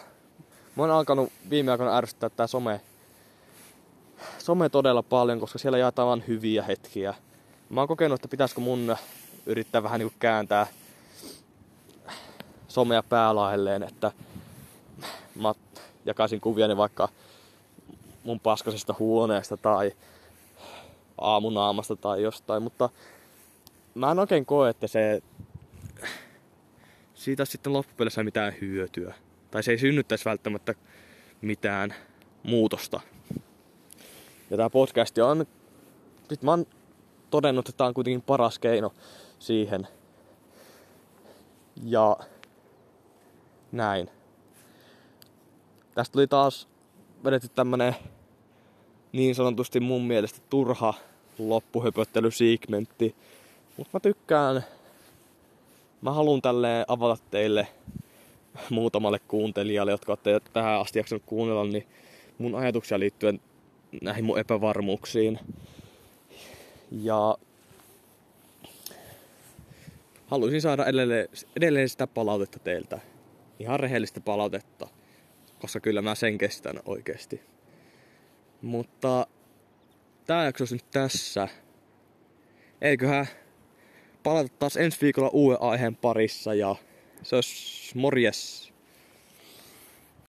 Mä oon alkanut viime aikoina ärsyttää tää some, some todella paljon, koska siellä jaetaan vain hyviä hetkiä. Mä oon kokenut, että pitäisikö mun yrittää vähän niinku kääntää somea päälailleen, että mä jakaisin kuvia vaikka mun paskasesta huoneesta tai aamunaamasta tai jostain, mutta mä en oikein koe, että se siitä sitten loppupeleissä mitään hyötyä. Tai se ei synnyttäisi välttämättä mitään muutosta. Ja tää podcast on, nyt mä oon todennut, että tää on kuitenkin paras keino siihen. Ja näin. Tästä tuli taas vedetty tämmönen niin sanotusti mun mielestä turha loppuhöpöttelysiikmentti. Mutta mä tykkään, mä haluan tälleen avata teille muutamalle kuuntelijalle, jotka olette tähän asti jaksanut kuunnella, niin mun ajatuksia liittyen näihin mun epävarmuuksiin. Ja haluaisin saada edelleen, edelleen sitä palautetta teiltä. Ihan rehellistä palautetta. Koska kyllä mä sen kestän oikeesti. Mutta tää jakso nyt tässä. Eiköhän palata taas ensi viikolla uuden aiheen parissa ja se olisi morjes.